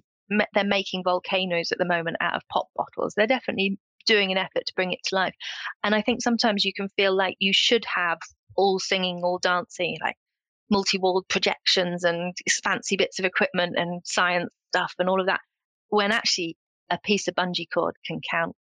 they're making volcanoes at the moment out of pop bottles. They're definitely doing an effort to bring it to life. And I think sometimes you can feel like you should have all singing, all dancing, like multi-walled projections and fancy bits of equipment and science stuff and all of that, when actually a piece of bungee cord can count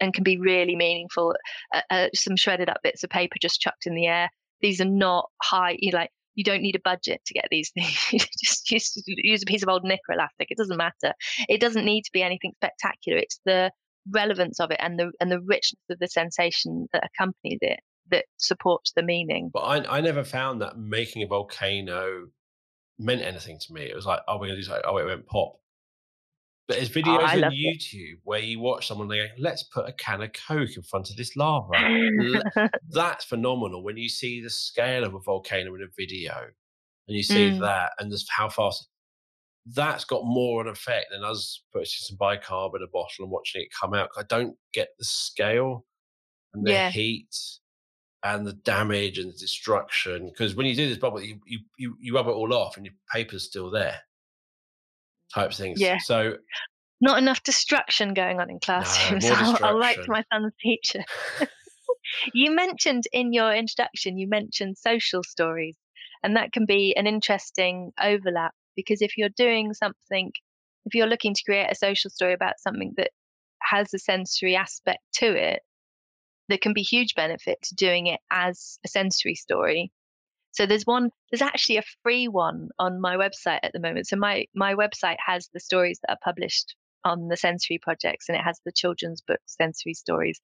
and can be really meaningful. Uh, uh, some shredded up bits of paper just chucked in the air. These are not high. You like you don't need a budget to get these [LAUGHS] things. You just use, use a piece of old knicker elastic. It doesn't matter. It doesn't need to be anything spectacular. It's the relevance of it and the and the richness of the sensation that accompanies it that supports the meaning. But I, I never found that making a volcano meant anything to me. It was like, oh, we're to do something. Oh, it went pop. But there's Oh, videos I on loved it. YouTube where you watch someone they go, let's put a can of Coke in front of this lava. [LAUGHS] That's phenomenal when you see the scale of a volcano in a video. and you see mm. that and just how fast that's got more of an effect than us purchasing some bicarb in a bottle and watching it come out. I don't get the scale and the yeah. heat and the damage and the destruction. Because when you do this bubble, you, you, you, you rub it all off and your paper's still there type things. Yeah. So not enough destruction going on in classrooms. [LAUGHS] No, I'll, I'll write to my son's teacher. [LAUGHS] you mentioned in your introduction, you mentioned social stories, and that can be an interesting overlap because if you're doing something, if you're looking to create a social story about something that has a sensory aspect to it, there can be huge benefit to doing it as a sensory story. So there's one, there's actually a free one on my website at the moment. So my my website has the stories that are published on the sensory projects and it has the children's book sensory stories.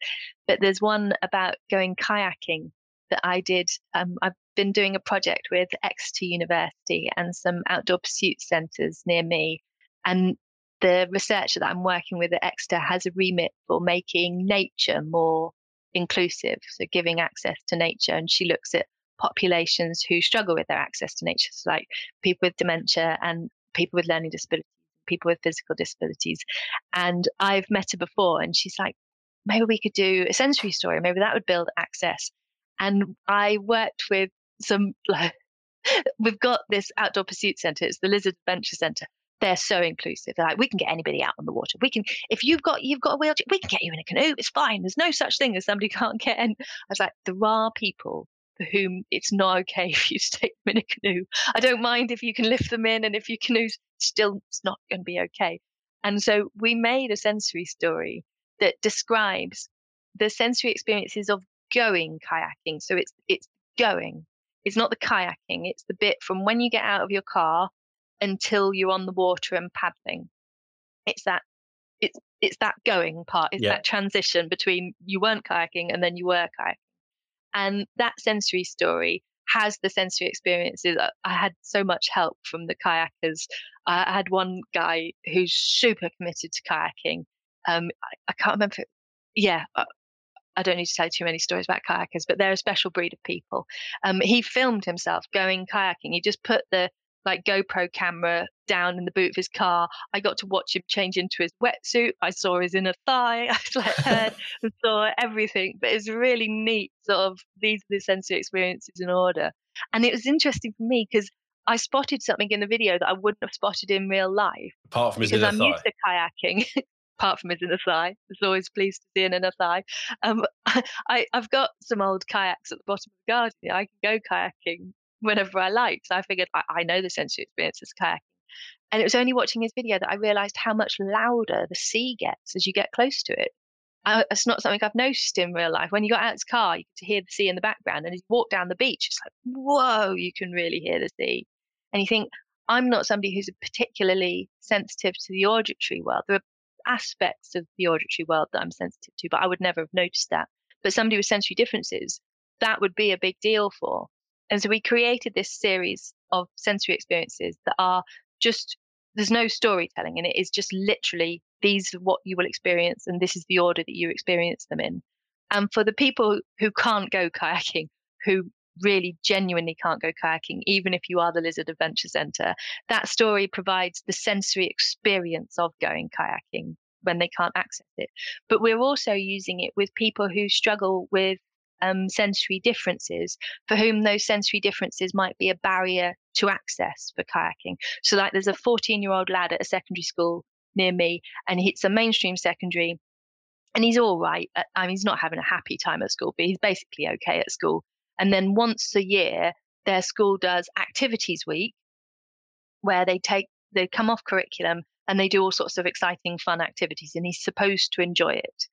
But there's one about going kayaking that I did. Um, I've been doing a project with Exeter University and some outdoor pursuit centres near me. And the researcher that I'm working with at Exeter has a remit for making nature more inclusive, so giving access to nature. And she looks at populations who struggle with their access to nature, so like people with dementia and people with learning disabilities, people with physical disabilities. And I've met her before, and she's like, maybe we could do a sensory story. Maybe that would build access. And I worked with some, like, [LAUGHS] we've got this outdoor pursuit center. It's the Lizard Adventure Center. They're so inclusive. They're like, we can get anybody out on the water. We can, if you've got you've got a wheelchair, we can get you in a canoe. It's fine. There's no such thing as somebody [LAUGHS] can't get in. I was like, there are people for whom it's not okay [LAUGHS] if you take them [LAUGHS] in a canoe. I don't mind if you can lift them in and if your canoe's still it's not going to be okay. And so we made a sensory story that describes the sensory experiences of going kayaking. So it's it's going. It's not the kayaking. It's the bit from when you get out of your car until you're on the water and paddling. It's that it's it's that going part. It's yeah. that transition between you weren't kayaking and then you were kayaking. And that sensory story has the sensory experiences. I had so much help from the kayakers. I had one guy who's super committed to kayaking. Um, I, I can't remember. yeah, uh, I don't need to tell too many stories about kayakers, but they're a special breed of people. Um, he filmed himself going kayaking. He just put the like GoPro camera down in the boot of his car. I got to watch him change into his wetsuit. I saw his inner thigh. [LAUGHS] I like, heard and saw everything. But it's really neat, sort of these are the sensory experiences in order. And it was interesting for me because I spotted something in the video that I wouldn't have spotted in real life. Apart from his because I'm thigh. used to kayaking. [LAUGHS] apart from his inner thigh. I was always pleased to see an inner thigh. Um, [LAUGHS] I, have got some old kayaks at the bottom of the garden. I can go kayaking whenever I like. So I figured I, I know the sensory experience of kayaking. And it was only watching his video that I realized how much louder the sea gets as you get close to it. I, it's not something I've noticed in real life. When you got out of his car, you could hear the sea in the background, and as you walk down the beach, it's like, whoa, you can really hear the sea. And you think, I'm not somebody who's particularly sensitive to the auditory world. There are aspects of the auditory world that I'm sensitive to, but I would never have noticed that. But somebody with sensory differences, that would be a big deal for. And so we created this series of sensory experiences that are just, there's no storytelling and it is just literally these are what you will experience and this is the order that you experience them in. And for the people who can't go kayaking, who really genuinely can't go kayaking, even if you are the Lizard Adventure Centre, that story provides the sensory experience of going kayaking when they can't access it. But we're also using it with people who struggle with um, sensory differences for whom those sensory differences might be a barrier to access for kayaking. So, like, there's a 14 year old lad at a secondary school near me, and it's a mainstream secondary, and he's all right. Uh, I mean, he's not having a happy time at school, but he's basically okay at school. And then once a year, their school does activities week where they take, they come off curriculum and they do all sorts of exciting, fun activities, and he's supposed to enjoy it.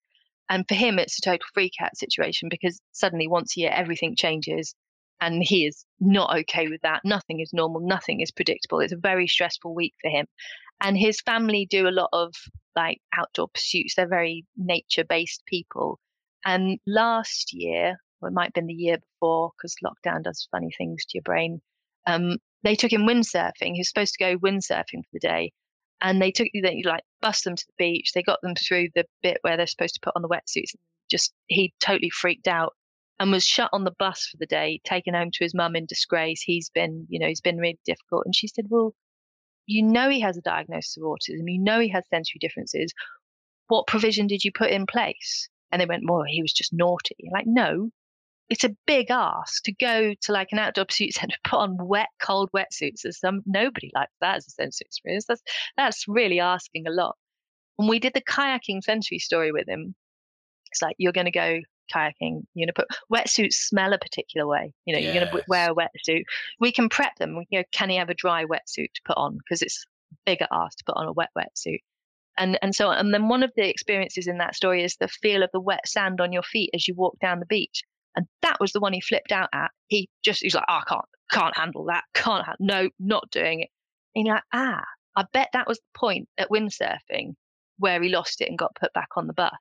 And for him, it's a total freak out situation because suddenly once a year, everything changes. And he is not okay with that. Nothing is normal. Nothing is predictable. It's a very stressful week for him. And his family do a lot of like outdoor pursuits. They're very nature based people. And last year, or it might have been the year before, because lockdown does funny things to your brain, um, they took him windsurfing. He was supposed to go windsurfing for the day and they took they like bust them to the beach. They got them through the bit where they're supposed to put on the wetsuits. Just he totally freaked out and was shut on the bus for the day, taken home to his mum in disgrace. He's been, you know, he's been really difficult. And she said, Well, you know he has a diagnosis of autism, you know he has sensory differences. What provision did you put in place? And they went, Well, he was just naughty. Like, no, it's a big ask to go to like an outdoor pursuit [LAUGHS] center, put on wet, cold wetsuits. As some nobody likes that as a sensory experience. That's that's really asking a lot. And we did the kayaking sensory story with him. It's like you're going to go kayaking. You're going to put wetsuits smell a particular way. You know, yes. you're going to wear a wetsuit. We can prep them. You know, can he have a dry wetsuit to put on because it's bigger ask to put on a wet wetsuit. And and so and then one of the experiences in that story is the feel of the wet sand on your feet as you walk down the beach. And that was the one he flipped out at. He just he's like, oh, I can't can't handle that. Can't ha- no, not doing it. And you're like, ah, I bet that was the point at windsurfing where he lost it and got put back on the bus.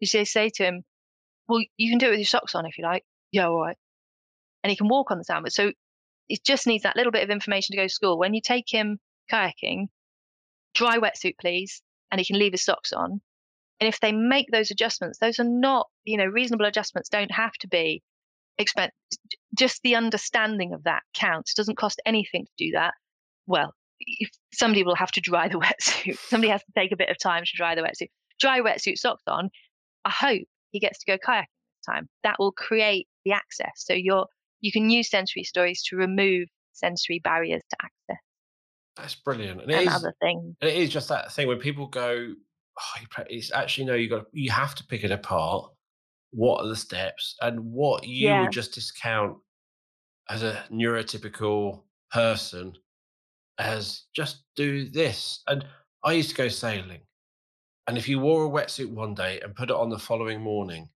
You say say to him, well, you can do it with your socks on if you like. Yeah, all right. And he can walk on the sand, but so he just needs that little bit of information to go to school. When you take him kayaking, dry wetsuit, please, and he can leave his socks on. And if they make those adjustments, those are not, you know, reasonable adjustments don't have to be expensive. Just the understanding of that counts. It doesn't cost anything to do that. Well, if somebody will have to dry the [LAUGHS] wetsuit. somebody has to take a bit of time to dry the wetsuit. Dry wetsuit socks on. I hope he gets to go kayaking this time. That will create the access. So you're you can use sensory stories to remove sensory barriers to access. That's brilliant. And, and other things. And it is just that thing when people go, oh, it's actually no, you got you have to pick it apart. What are the steps and what you yeah. would just discount as a neurotypical person as just do this. And I used to go sailing, and if you wore a wetsuit one day and put it on the following morning,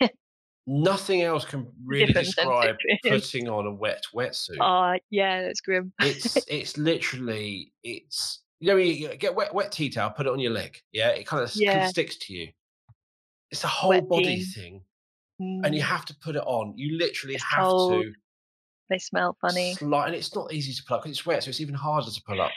[LAUGHS] nothing else can really Different describe putting on a wet wetsuit. Oh, yeah, that's grim. it's [LAUGHS] it's literally it's you know you get wet wet tea towel, put it on your leg. Yeah, it kind of yeah. sticks to you. It's a whole wet body tea. thing, mm. and you mm. have to put it on. You literally it's have cold. to. They smell funny, sli- and it's not easy to pull up because it's wet, so it's even harder to pull up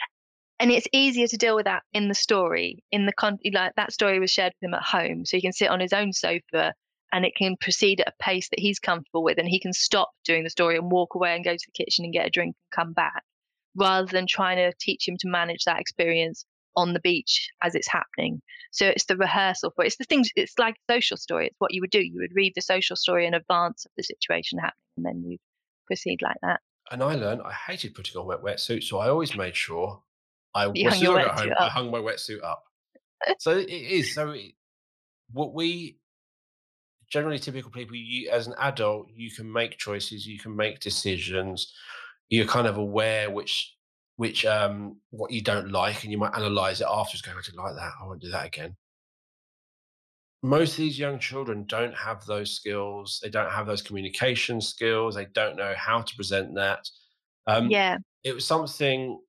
and it's easier to deal with that in the story in the con like that story was shared with him at home so he can sit on his own sofa and it can proceed at a pace that he's comfortable with and he can stop doing the story and walk away and go to the kitchen and get a drink and come back rather than trying to teach him to manage that experience on the beach as it's happening so it's the rehearsal for it. it's the things it's like social story it's what you would do you would read the social story in advance of the situation happening and then you proceed like that and I learned I hated putting on wet wetsuits, so I always made sure I you as soon as I got home, I hung my wetsuit up. [LAUGHS] so it is. So it, what we generally typical people, you as an adult, you can make choices, you can make decisions. You're kind of aware which which um what you don't like, and you might analyze it after. afterwards. Going, I didn't like that. I won't do that again. Most of these young children don't have those skills. They don't have those communication skills. They don't know how to present that. Um, yeah, it was something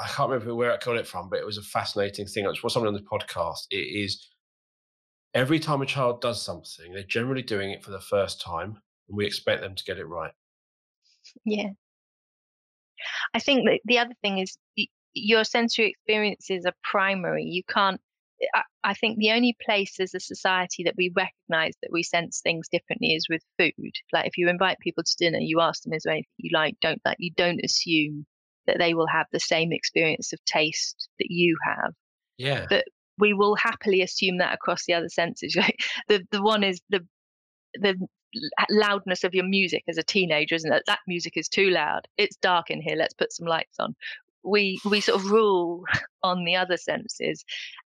I can't remember where I got it from, but it was a fascinating thing. I was someone on the podcast. It is every time a child does something, they're generally doing it for the first time, and we expect them to get it right. Yeah. I think that the other thing is your sensory experiences are primary. You can't. I, I think the only place as a society that we recognize that we sense things differently is with food. Like if you invite people to dinner, you ask them, "Is there anything you like?" Don't like. You don't assume that they will have the same experience of taste that you have. Yeah. But we will happily assume that across the other senses. [LAUGHS] Right? The the one is the the loudness of your music as a teenager, isn't it? That music is too loud. It's dark in here. Let's put some lights on. We we sort of rule [LAUGHS] on the other senses,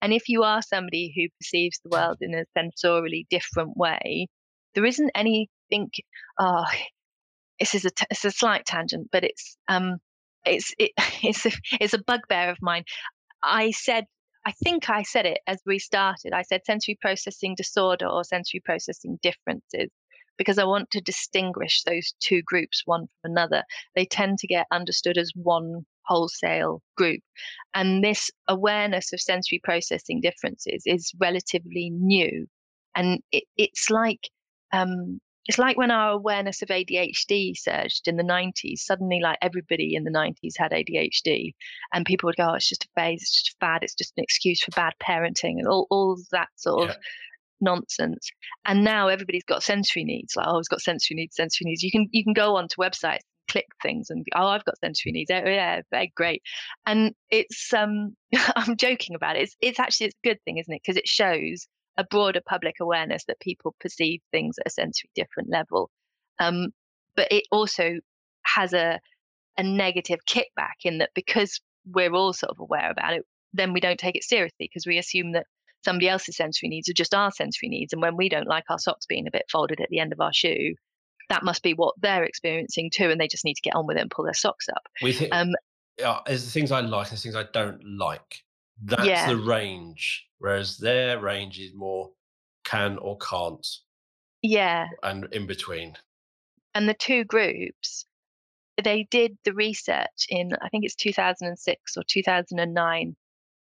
and if you are somebody who perceives the world in a sensorially different way, there isn't anything. Oh, this is a t- it's a slight tangent, but it's um it's it, [LAUGHS] it's a, it's a bugbear of mine. I said I think I said it as we started. I said sensory processing disorder or sensory processing differences because I want to distinguish those two groups one from another. They tend to get understood as one wholesale group. And this awareness of sensory processing differences is relatively new. And it, it's like um, it's like when our awareness of ADHD surged in the 90s. Suddenly, like everybody in the 90s had ADHD, and people would go, oh, "It's just a phase. It's just a fad. It's just an excuse for bad parenting," and all all that sort yeah. of nonsense. And now everybody's got sensory needs. Like, oh, it's got sensory needs, sensory needs. You can you can go onto websites, click things, and oh, I've got sensory needs. Oh, yeah, great. And it's um, [LAUGHS] I'm joking about it. It's it's actually it's a good thing, isn't it? Because it shows a broader public awareness that people perceive things at a sensory different level. Um, but it also has a a negative kickback in that because we're all sort of aware about it, then we don't take it seriously because we assume that somebody else's sensory needs are just our sensory needs. And when we don't like our socks being a bit folded at the end of our shoe, that must be what they're experiencing too, and they just need to get on with it and pull their socks up. We think, um, yeah, there's the things I like and things I don't like. That's yeah. the range, whereas their range is more can or can't. Yeah. And in between. And the two groups, they did the research in, I think it's 2006 or 2009,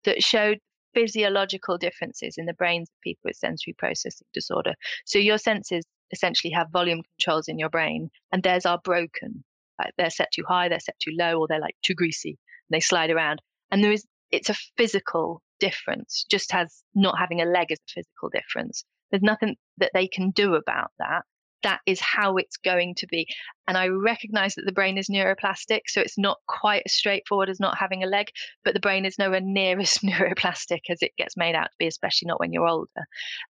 that showed physiological differences in the brains of people with sensory processing disorder. So your senses essentially have volume controls in your brain, and theirs are broken. Like they're set too high, they're set too low, or they're like too greasy, they slide around. And there is it's a physical difference, just as not having a leg is a physical difference. There's nothing that they can do about that that is how it's going to be. And I recognize that the brain is neuroplastic, so it's not quite as straightforward as not having a leg, but the brain is nowhere [LAUGHS] near as neuroplastic as it gets made out to be, especially not when you're older.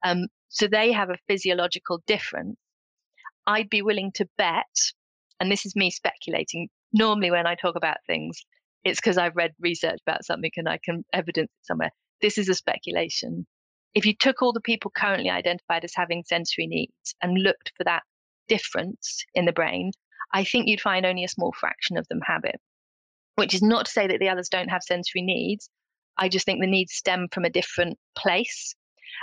Um, so they have a physiological difference. I'd be willing to bet, and this is me speculating. Normally, when I talk about things, it's because I've read research about something and I can evidence it somewhere. This is a speculation if you took all the people currently identified as having sensory needs and looked for that difference in the brain, I think you'd find only a small fraction of them have it. Which is not to say that the others don't have sensory needs. I just think the needs stem from a different place.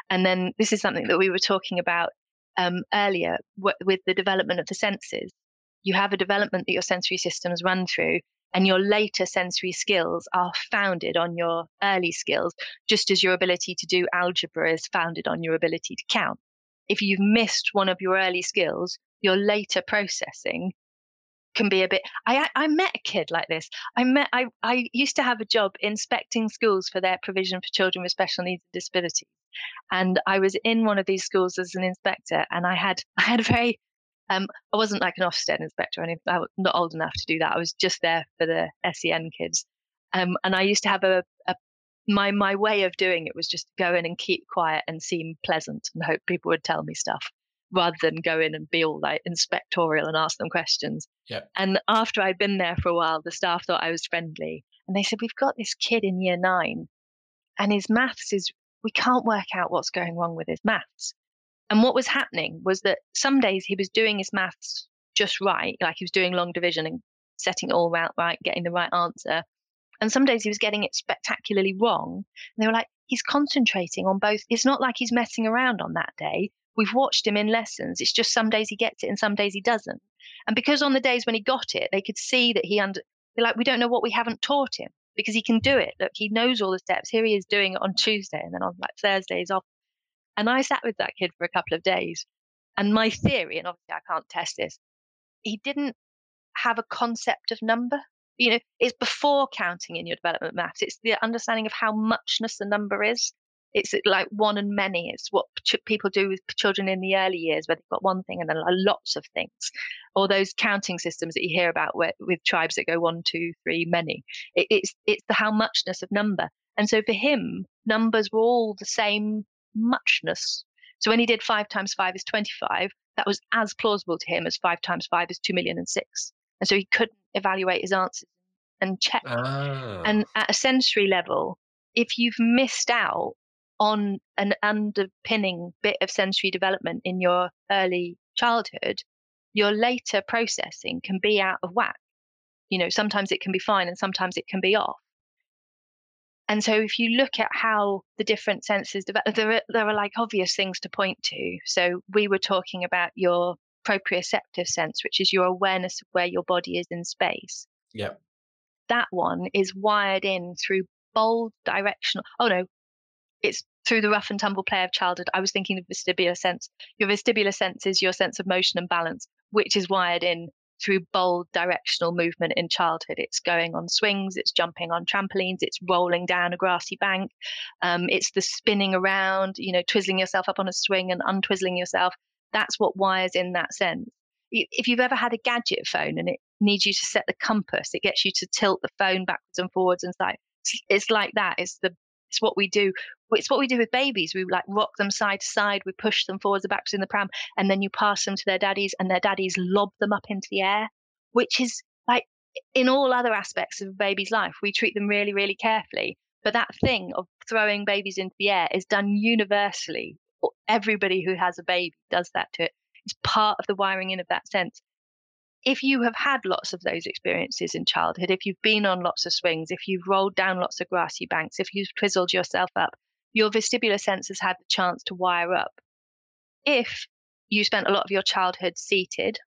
And then this is something that we were talking about um, earlier w- with the development of the senses. You have a development that your sensory systems run through, and your later sensory skills are founded on your early skills, just as your ability to do algebra is founded on your ability to count. If you've missed one of your early skills, your later processing can be a bit I I met a kid like this. I met I I used to have a job inspecting schools for their provision for children with special needs and disabilities. And I was in one of these schools as an inspector and I had [LAUGHS] I had a very um, I wasn't like an Ofsted inspector, and I was not old enough to do that. I was just there for the SEN kids, um, and I used to have a, a my my way of doing it was just go in and keep quiet and seem pleasant and hope people would tell me stuff rather than go in and be all like inspectorial and ask them questions. Yep. And after I'd been there for a while, the staff thought I was friendly, and they said, "We've got this kid in year nine, and his maths is we can't work out what's going wrong with his maths." And what was happening was that some days he was doing his maths just right, like he was doing long division and setting it all out right, getting the right answer. And some days he was getting it spectacularly wrong. And they were like, he's concentrating on both. It's not like he's messing around on that day. We've watched him in lessons. It's just some days he gets it and some days he doesn't. And because on the days when he got it, they could see that he under, they're like, we don't know what we haven't taught him because he can do it. Look, he knows all the steps. Here he is doing it on Tuesday and then on like Thursday he's off and I sat with that kid for a couple of days. And my theory, and obviously I can't test this, he didn't have a concept of number. You know, it's before counting in your development maths. It's the understanding of how muchness the number is. It's like one and many. It's what ch- people do with children in the early years, where they've got one thing and then lots of things. Or those counting systems that you hear about where, with tribes that go one, two, three, many. It, it's it's the how muchness of number. And so for him, numbers were all the same muchness. So when he did five times five is 25, that was as plausible to him as five times five is two million and six. And so he couldn't evaluate his answers and check. Ah. And at a sensory level, if you've missed out on an underpinning bit of sensory development in your early childhood, your later processing can be out of whack. You know, sometimes it can be fine and sometimes it can be off. And so if you look at how the different senses develop, there are, there are like obvious things to point to. So we were talking about your proprioceptive sense, which is your awareness of where your body is in space. Yeah. That one is wired in through bold directional. Oh no, it's through the rough and tumble play of childhood. I was thinking of vestibular sense. Your vestibular sense is your sense of motion and balance, which is wired in through bold directional movement in childhood. It's going on swings, it's jumping on trampolines, it's rolling down a grassy bank, um, it's the spinning around, you know, twizzling yourself up on a swing and untwizzling yourself. That's what wires in that sense. If you've ever had a gadget phone and it needs you to set the compass, it gets you to tilt the phone backwards and forwards and like it's like that. It's the it's what we do. It's what we do with babies. We like rock them side to side. We push them forwards and backwards in the pram, and then you pass them to their daddies, and their daddies lob them up into the air, which is like in all other aspects of a baby's life, we treat them really, really carefully. But that thing of throwing babies into the air is done universally. Everybody who has a baby does that to it. It's part of the wiring in of that sense if you have had lots of those experiences in childhood, if you've been on lots of swings, if you've rolled down lots of grassy banks, if you've twizzled yourself up, your vestibular sense has had the chance to wire up. If you spent a lot of your childhood seated,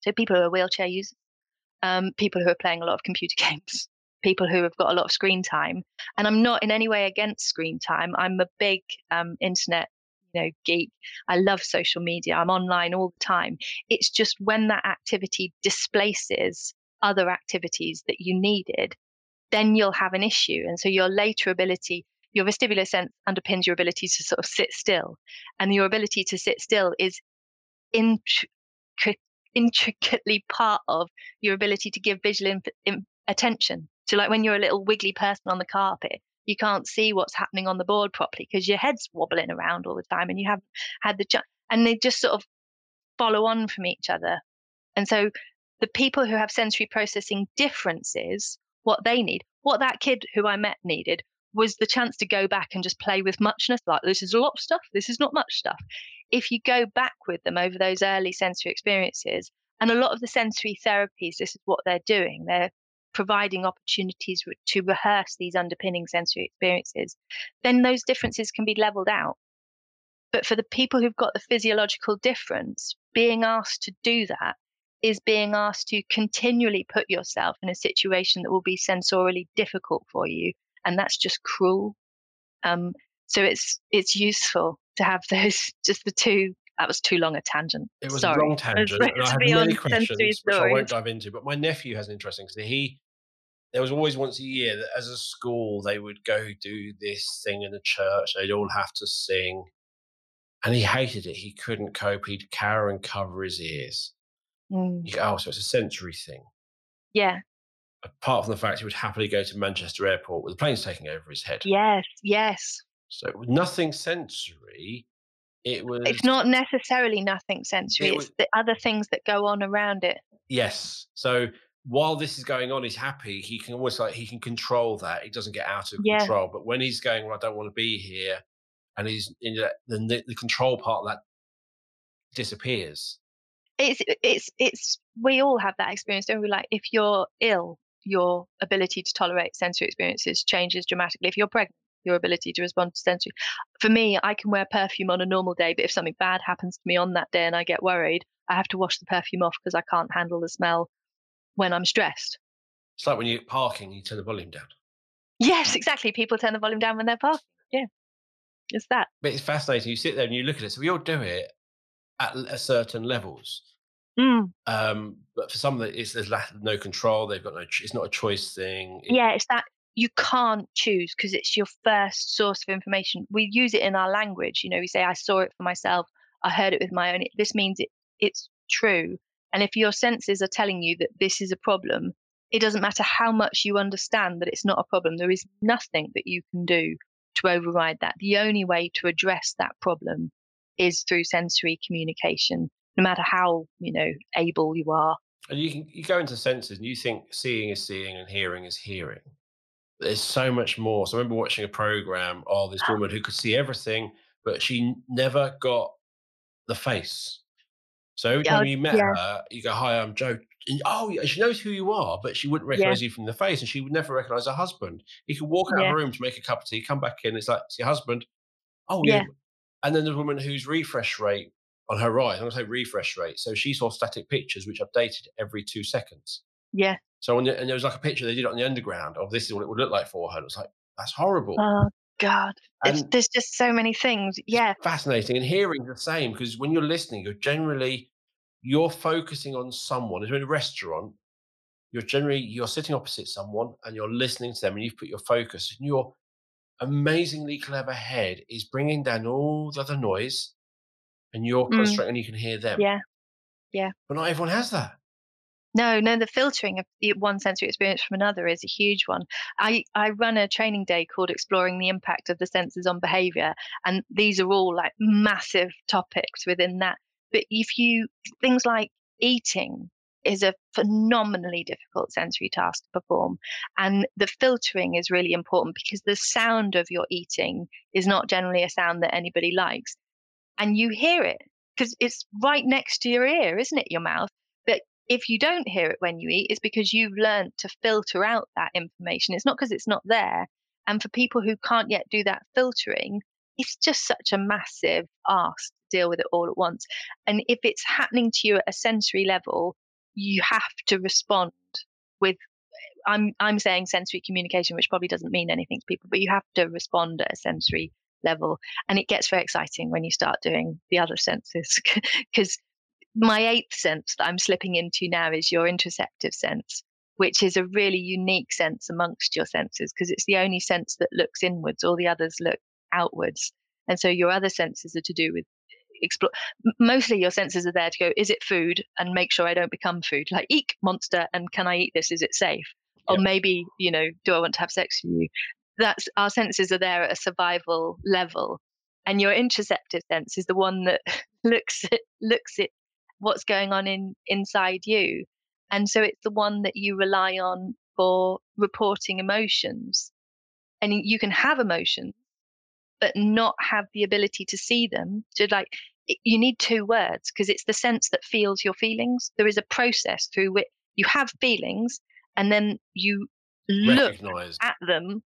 so people who are wheelchair users, um, people who are playing a lot of computer [LAUGHS] games, people who have got a lot of screen time, and I'm not in any way against screen time. I'm a big um, internet know, geek. I love social media. I'm online all the time. It's just when that activity displaces other activities that you needed, then you'll have an issue. And so your later ability, your vestibular sense underpins your ability to sort of sit still. And your ability to sit still is intricately part of your ability to give visual in, in, attention. So, like when you're a little wiggly person on the carpet, you can't see what's happening on the board properly because your head's wobbling around all the time and you haven't had the chance. And they just sort of follow on from each other. And so the people who have sensory processing differences, what they need, what that kid who I met needed was the chance to go back and just play with muchness. Like, this is a lot of stuff, this is not much stuff. If you go back with them over those early sensory experiences, and a lot of the sensory therapies, this is what they're doing. They're providing opportunities to rehearse these underpinning sensory experiences, then those differences can be leveled out. But for the people who've got the physiological difference, being asked to do that is being asked to continually put yourself in a situation that will be sensorially difficult for you. And that's just cruel. Um, so it's it's useful to have [LAUGHS] those just the two that was too long a tangent. It was Sorry. a long [LAUGHS] tangent. and I have many [LAUGHS] questions, which I won't dive into. But my nephew has an interesting. So he there was always once a year that as a school they would go do this thing in the church. They'd all have to sing. And he hated it. He couldn't cope. He'd cower and cover his ears. Mm. Go, oh, so it's a sensory thing. Yeah. Apart from the fact he would happily go to Manchester Airport with the planes taking over his head. Yes, yes. So nothing sensory. It was. It's not necessarily nothing sensory. It was, it's the other things that go on around it. Yes. So while this is going on, he's happy. He can almost like he can control that. He doesn't get out of yeah. control. But when he's going, well, I don't want to be here, and he's in the, the, the control part of that disappears. It's it's it's we all have that experience, don't we? Like if you're ill, your ability to tolerate sensory experiences changes dramatically. If you're pregnant, your ability to respond to sensory. For me, I can wear perfume on a normal day, but if something bad happens to me on that day and I get worried, I have to wash the perfume off because I can't handle the smell when I'm stressed. It's like when you're parking, you turn the volume down. Yes, exactly. People turn the volume down when they're parking. Yeah, it's that. But it's fascinating. You sit there and you look at it. So we all do it at a certain levels. Mm. Um, but for some it's there's no control. They've got no. It's not a choice thing. It, yeah, it's that you can't choose because it's your first source of information. We use it in our language. You know, we say, "I saw it for myself. I heard it with my own." This means it, it's true. And if your senses are telling you that this is a problem, it doesn't matter how much you understand that it's not a problem. There is nothing that you can do to override that. The only way to address that problem is through sensory communication, no matter how, you know, able you are. And you can you go into senses and you think seeing is seeing and hearing is hearing. There's so much more. So I remember watching a program of this woman who could see everything, but she never got the face. So every time you met yeah. her, you go, "Hi, I'm Joe." And, oh, she knows who you are, but she wouldn't recognize yeah. you from the face, and she would never recognize her husband. He could walk out yeah. of a room to make a cup of tea, come back in, it's like, "It's your husband." Oh, yeah. And then there's a woman whose refresh rate on her right, I'm going to say refresh rate. So she saw static pictures which updated every two seconds. Yeah. So the, and there was like a picture they did on the underground of this is what it would look like for her. And it was like that's horrible. Oh God, there's just so many things. Yeah, fascinating. And hearing the same because when you're listening, you're generally you're focusing on someone, if you're in a restaurant, you're generally you're sitting opposite someone and you're listening to them and you've put your focus and your amazingly clever head is bringing down all the other noise and you're Mm. concentrating and you can hear them. Yeah. Yeah. But not everyone has that. No, no, the filtering of one sensory experience from another is a huge one. I, I run a training day called Exploring the Impact of the Senses on Behavior. And these are all like massive topics within that. But if you, things like eating is a phenomenally difficult sensory task to perform. And the filtering is really important because the sound of your eating is not generally a sound that anybody likes. And you hear it because it's right next to your ear, isn't it? Your mouth. But if you don't hear it when you eat, it's because you've learned to filter out that information. It's not because it's not there. And for people who can't yet do that filtering, it's just such a massive ask to deal with it all at once. And if it's happening to you at a sensory level, you have to respond with eh, I'm I'm saying sensory communication, which probably doesn't mean anything to people, but you have to respond at a sensory level. And it gets very exciting when you start doing the other senses [LAUGHS] because my eighth sense that I'm slipping into now is your interoceptive sense, which is a really unique sense amongst your senses because it's the only sense that looks inwards, all the others look outwards. And so your other senses are to do with explore mostly your senses are there to go is it food and make sure i don't become food like eek monster and can i eat this is it safe or Yeah. maybe you know do i want to have sex with you that's our senses are there at a survival level and your interoceptive sense is the one that [LAUGHS] looks at looks at what's going on in inside you. And so it's the one that you rely on for reporting emotions. And you can have emotions but not have the ability to see them. To like you need two words because it's the sense that feels your feelings. There is a process through which you have feelings and then you look at them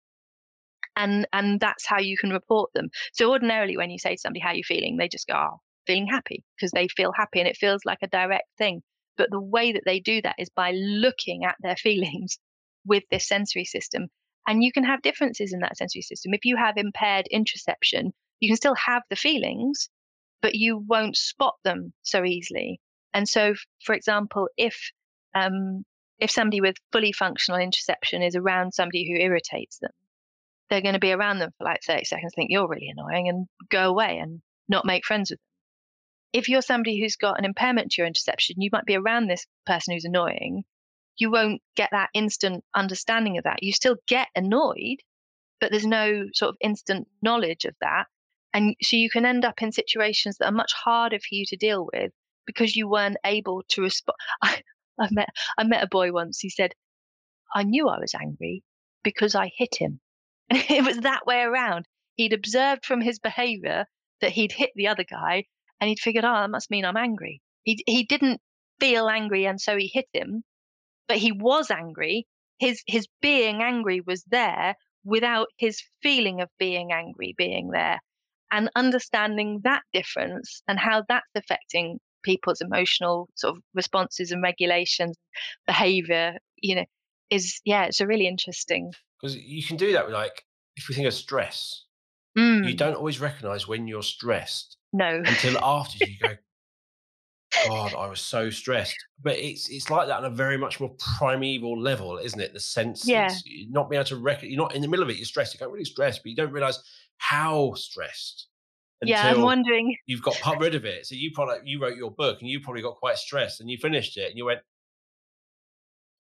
and and that's how you can report them. So ordinarily when you say to somebody how you feeling? they just go oh feeling happy because they feel happy and it feels like a direct thing. But the way that they do that is by looking at their [LAUGHS] feelings with this sensory system and you can have differences in that sensory system. If you have impaired interoception you can still have the feelings but you won't spot them so easily. And so for example if um, if somebody with fully functional interoception is around somebody who irritates them, they're going to be around them for like 30 seconds, think you're really annoying, and go away and not make friends with them. If you're somebody who's got an impairment to your interoception, you might be around this person who's annoying. You won't get that instant understanding of that. You still get annoyed, but there's no sort of instant knowledge of that. And so you can end up in situations that are much harder for you to deal with because you weren't able to respond. [LAUGHS] I, I met I met a boy once. He said, "I knew I was angry because I hit him." [LAUGHS] It was that way around. He'd observed from his behaviour that he'd hit the other guy, and he'd figured, "Oh, that must mean I'm angry." He he didn't feel angry, and so he hit him, but he was angry. His his being angry was there without his feeling of being angry being there, and understanding that difference and how that's affecting people's emotional sort of responses and regulations, behavior, you know, is yeah, it's a really interesting. Because you can do that with like, if we think of stress, you Mm, don't always recognize when you're stressed no. until after you go, [LAUGHS] God, I was so stressed. But it's it's like that on a very much more primeval level, isn't it? The sense Yeah. you not being able to rec- you're not in the middle of it, you're stressed. You can't really stress, but you don't realize how stressed yeah, I'm wondering. you've got got rid of it. So you probably you wrote your book and you probably got quite stressed and you finished it and you went,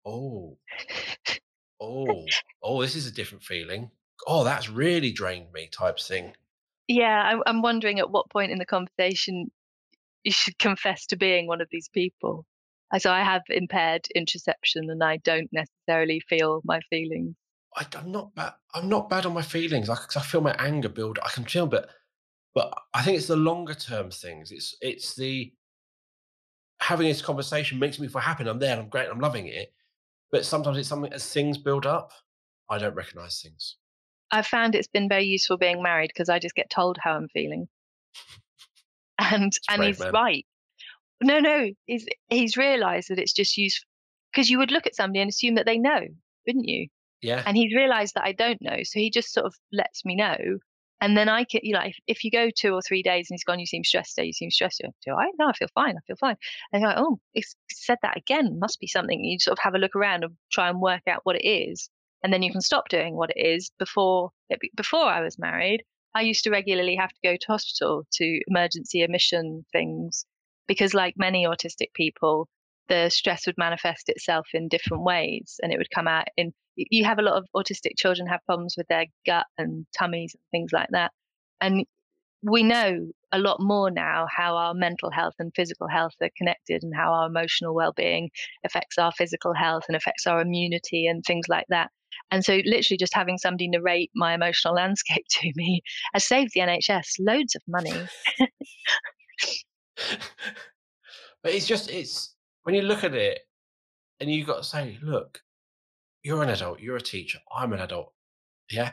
Oh, oh, oh, this is a different feeling. Oh, that's really drained me, type thing. Yeah, I'm, I'm wondering at what point in the conversation you should confess to being one of these people. So I have impaired interoception, and I don't necessarily feel my feelings. I, I'm not bad. I'm not bad on my feelings. I, I feel my anger build. I can feel, but but I think it's the longer term things. It's it's the having this conversation makes me feel happy. and I'm there. I'm great. I'm loving it. But sometimes it's something as things build up, I don't recognize things. I've found it's been very useful being married because I just get told how I'm feeling, [LAUGHS] and and brave, he's man. right. No, no, he's he's realised that it's just useful because you would look at somebody and assume that they know, wouldn't you? Yeah. And he's realised that I don't know, so he just sort of lets me know, And then I can, you know, if, if you go two or three days and he's gone, you seem stressed today, you seem stressed. You're, do I? No, I feel fine. I feel fine. And you're like, oh, it's said that again. Must be something. You sort of have a look around and try and work out what it is. And then you can stop doing what it is before, before I was married. I used to regularly have to go to hospital to emergency admission things because, like many autistic people, the stress would manifest itself in different ways and it would come out in you have a lot of autistic children have problems with their gut and tummies and things like that and we know a lot more now how our mental health and physical health are connected and how our emotional well-being affects our physical health and affects our immunity and things like that and so literally just having somebody narrate my emotional [LAUGHS] landscape to me has saved the nhs loads of money. [LAUGHS] But it's just it's when you look at it and you've got to say, look, you're an adult, you're a teacher, I'm an adult. Yeah.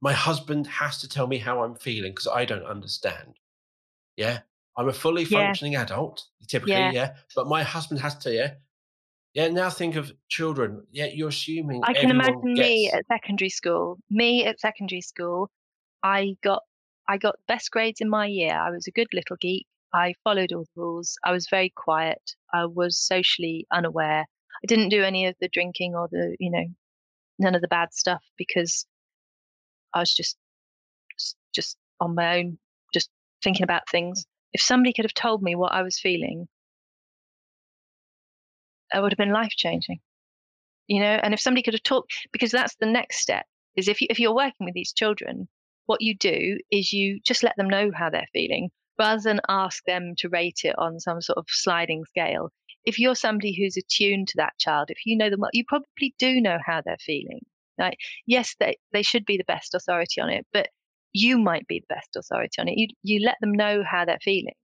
My husband has to tell me how I'm feeling because I don't understand. Yeah. I'm a fully functioning yeah. adult, typically, yeah. yeah. But my husband has to, yeah. Yeah, now think of children. Yeah, you're assuming. I can imagine gets... me at secondary school. Me at secondary school, I got I got best grades in my year. I was a good little geek. I followed all the rules. I was very quiet. I was socially unaware. I didn't do any of the drinking or the, you know, none of the bad stuff because I was just just on my own, just thinking about things. If somebody could have told me what I was feeling, it would have been life changing. You know, and if somebody could have talked, because that's the next step is if you, if you're working with these children, what you do is you just let them know how they're feeling rather than ask them to rate it on some sort of sliding scale. If you're somebody who's attuned to that child, if you know them well, you probably do know how they're feeling. Like, Yes, they, they should be the best authority on it, but you might be the best authority on it. You, you let them know how they're feeling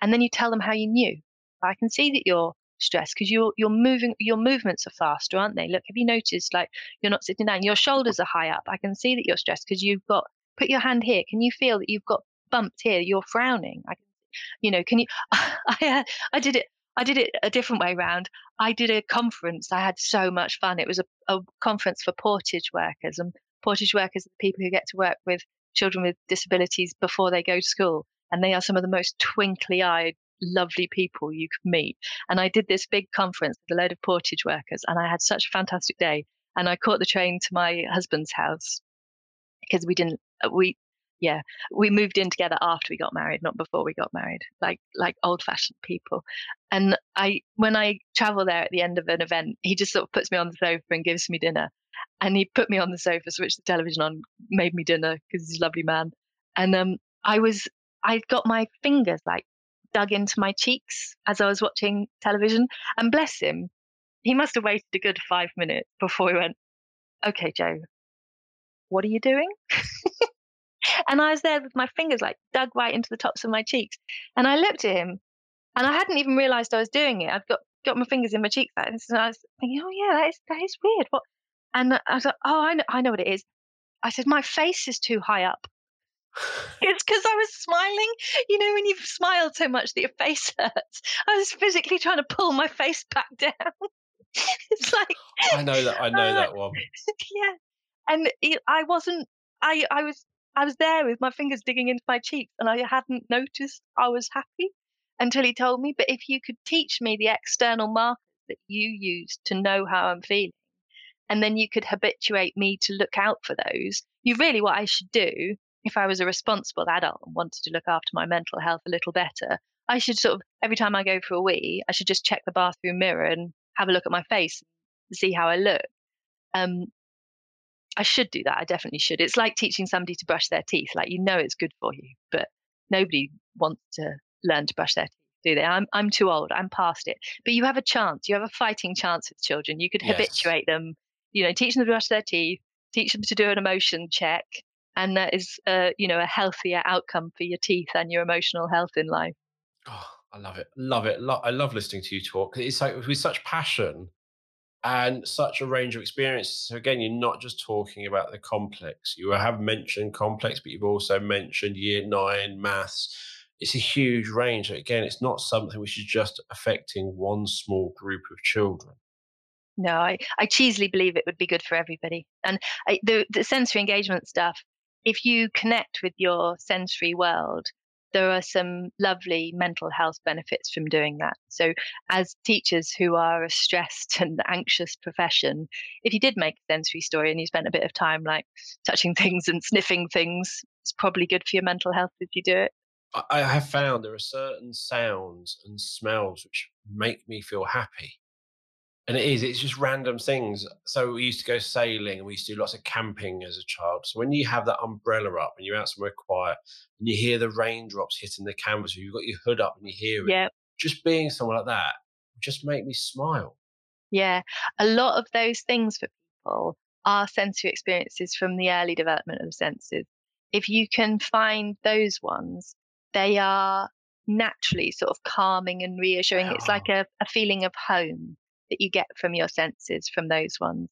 and then you tell them how you knew. I can see that you're stressed because you're you're moving your movements are faster aren't they look have you noticed like you're not sitting down your shoulders are high up i can see that you're stressed because you've got put your hand here can you feel that you've got bumped here. You're frowning. I, you know, can you? [LAUGHS] I, I did it. I did it a different way around. I did a conference. I had so much fun. It was a, a conference for portage workers, and portage workers are the people who get to work with children with disabilities before they go to school. And they are some of the most twinkly eyed, lovely people you could meet. And I did this big conference with a load of portage workers, and I had such a fantastic day. And I caught the train to my husband's house because we didn't, uh, we, yeah we moved in together after we got married not before we got married like like old fashioned people. And i when i travel there at the end of an event he just sort of puts me on the sofa and gives me dinner. And he put me on the sofa switched the television on made me dinner because he's a lovely man. And um i was i got my fingers like dug into my cheeks as i was watching television. And bless him he must have waited a good five minutes before he went okay joe what are you doing [LAUGHS] And I was there with my fingers like dug right into the tops of my cheeks. And I looked at him and I hadn't even realized I was doing it. I've got, got my fingers in my cheeks like this. And I was thinking, oh, yeah, that is, that is weird. What? And I was like, oh, I know, I know what it is. I said, my face is too high up. [SIGHS] it's because I was smiling. You know, when you've smiled so much that your face [LAUGHS] hurts. I was physically trying to pull my face back [LAUGHS] down. it's like I know that I know uh, that one. [LAUGHS] Yeah, and it, I wasn't. I I was I was there with my fingers digging into my cheeks and I hadn't noticed I was happy until he told me. But if you could teach me the external markers that you use to know how I'm feeling, and then you could habituate me to look out for those, you really what I should do if I was a responsible adult and wanted to look after my mental health a little better, I should sort of every time I go for a wee, I should just check the bathroom mirror and have a look at my face and see how I look. Um, I should do that. I definitely should. It's like teaching somebody to brush their teeth. Like you know it's good for you, but nobody wants to learn to brush their teeth, do they? I'm I'm too old. I'm past it. But you have a chance. You have a fighting chance with children. You could yes. habituate them. You know, teach them to brush their teeth, teach them to do an emotion check, and that is, uh, you know, a healthier outcome for your teeth and your emotional health in life. Oh, I love it. Love it. Lo- I love listening to you talk. It's like with such passion and such a range of experiences. So again, you're not just talking about the complex. You have mentioned complex, but you've also mentioned year nine maths. It's a huge range. Again, it's not something which is just affecting one small group of children. No, I, I cheesily believe it would be good for everybody. And I, the, the sensory engagement stuff, if you connect with your sensory world, there are some lovely mental health benefits from doing that. So, as teachers who are a stressed [LAUGHS] and anxious profession, if you did make a sensory story and you spent a bit of time like touching things and sniffing things, it's probably good for your mental health if you do it. I have found there are certain sounds and smells which make me feel happy. And it is, it's just random things. So we used to go sailing and we used to do lots of camping as a child. So when you have that umbrella up and you're out somewhere quiet and you hear the raindrops hitting the canvas, or you've got your hood up and you hear it, Yeah. just being somewhere like that just make me smile. Yeah. A lot of those things for people are sensory experiences from the early development of the senses. If you can find those ones, they are naturally sort of calming and reassuring. It's like a, a feeling of home that you get from your senses from those ones.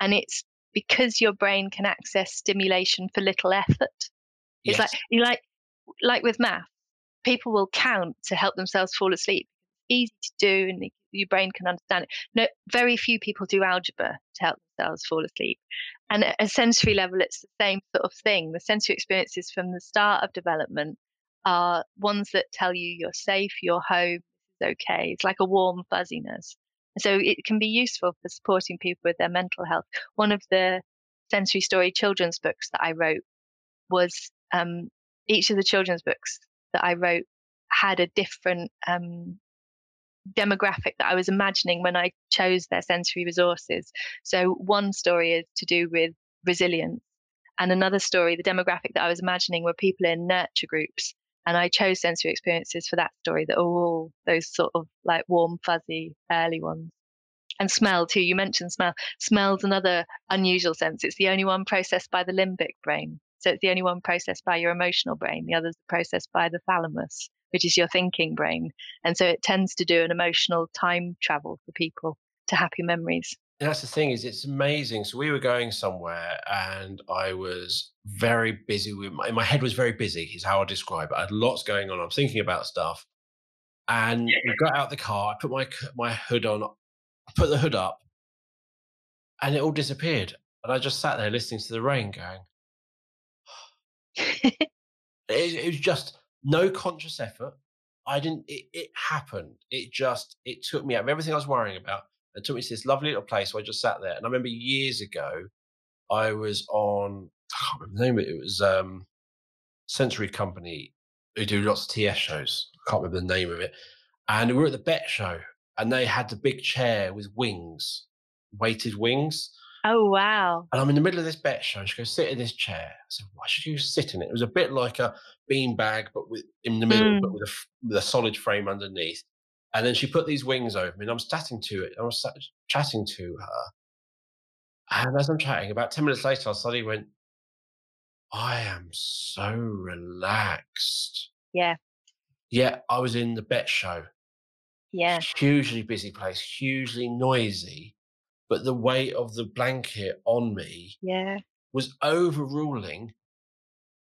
And it's because your brain can access stimulation for little effort. It's Yes. like you like like with math, people will count to help themselves fall asleep. Easy to do, and the- your brain can understand it. No, very few people do algebra to help themselves fall asleep. And at a sensory level, it's the same sort of thing. The sensory experiences from the start of development are ones that tell you you're safe, you're home, is okay. It's like a warm fuzziness. So it can be useful for supporting people with their mental health. One of the sensory story children's books that I wrote was um, each of the children's books that I wrote had a different um, demographic that I was imagining when I chose their sensory resources. So one story is to do with resilience, and another story, the demographic that I was imagining were people in nurture groups. And I chose sensory experiences for that story that are all those sort of like warm, fuzzy, early ones. And smell too. You mentioned smell. Smell's another unusual sense. It's the only one processed by the limbic brain. So it's the only one processed by your emotional brain. The others are processed by the thalamus, which is your thinking brain. And so it tends to do an emotional time travel for people to happy memories. And that's the thing is it's amazing. So we were going somewhere and I was very busy with my, my head was very busy is how I describe it. I had lots going on. I'm thinking about stuff. And we got out the car, I put my my hood on, I put the hood up, and it all disappeared. And I just sat there listening to the rain going, [LAUGHS] it, it was just no conscious effort. I didn't. It, it happened. It just. It took me out of everything I was worrying about. And took me to this lovely little place where I just sat there. And I remember years ago, I was on. I can't remember the name of it. It was um, Sensory Company who do lots of TS shows. I can't remember the name of it. And we were at the Bett Show, and they had the big chair with wings, weighted wings. oh, wow. And I'm in the middle of this Bett show. She goes, sit in this chair. I said, why should you sit in it? It was a bit like a bean bag, but with in the middle, but Mm. with a, with a solid frame underneath. And then she put these wings over me, and I'm chatting to it. I was chatting to her. And as I'm chatting, about 10 minutes later, I suddenly went, I am so relaxed. Yeah. Yeah, I was in the Bett show Yeah. hugely busy place, hugely noisy, but the weight of the blanket on me Yeah. was overruling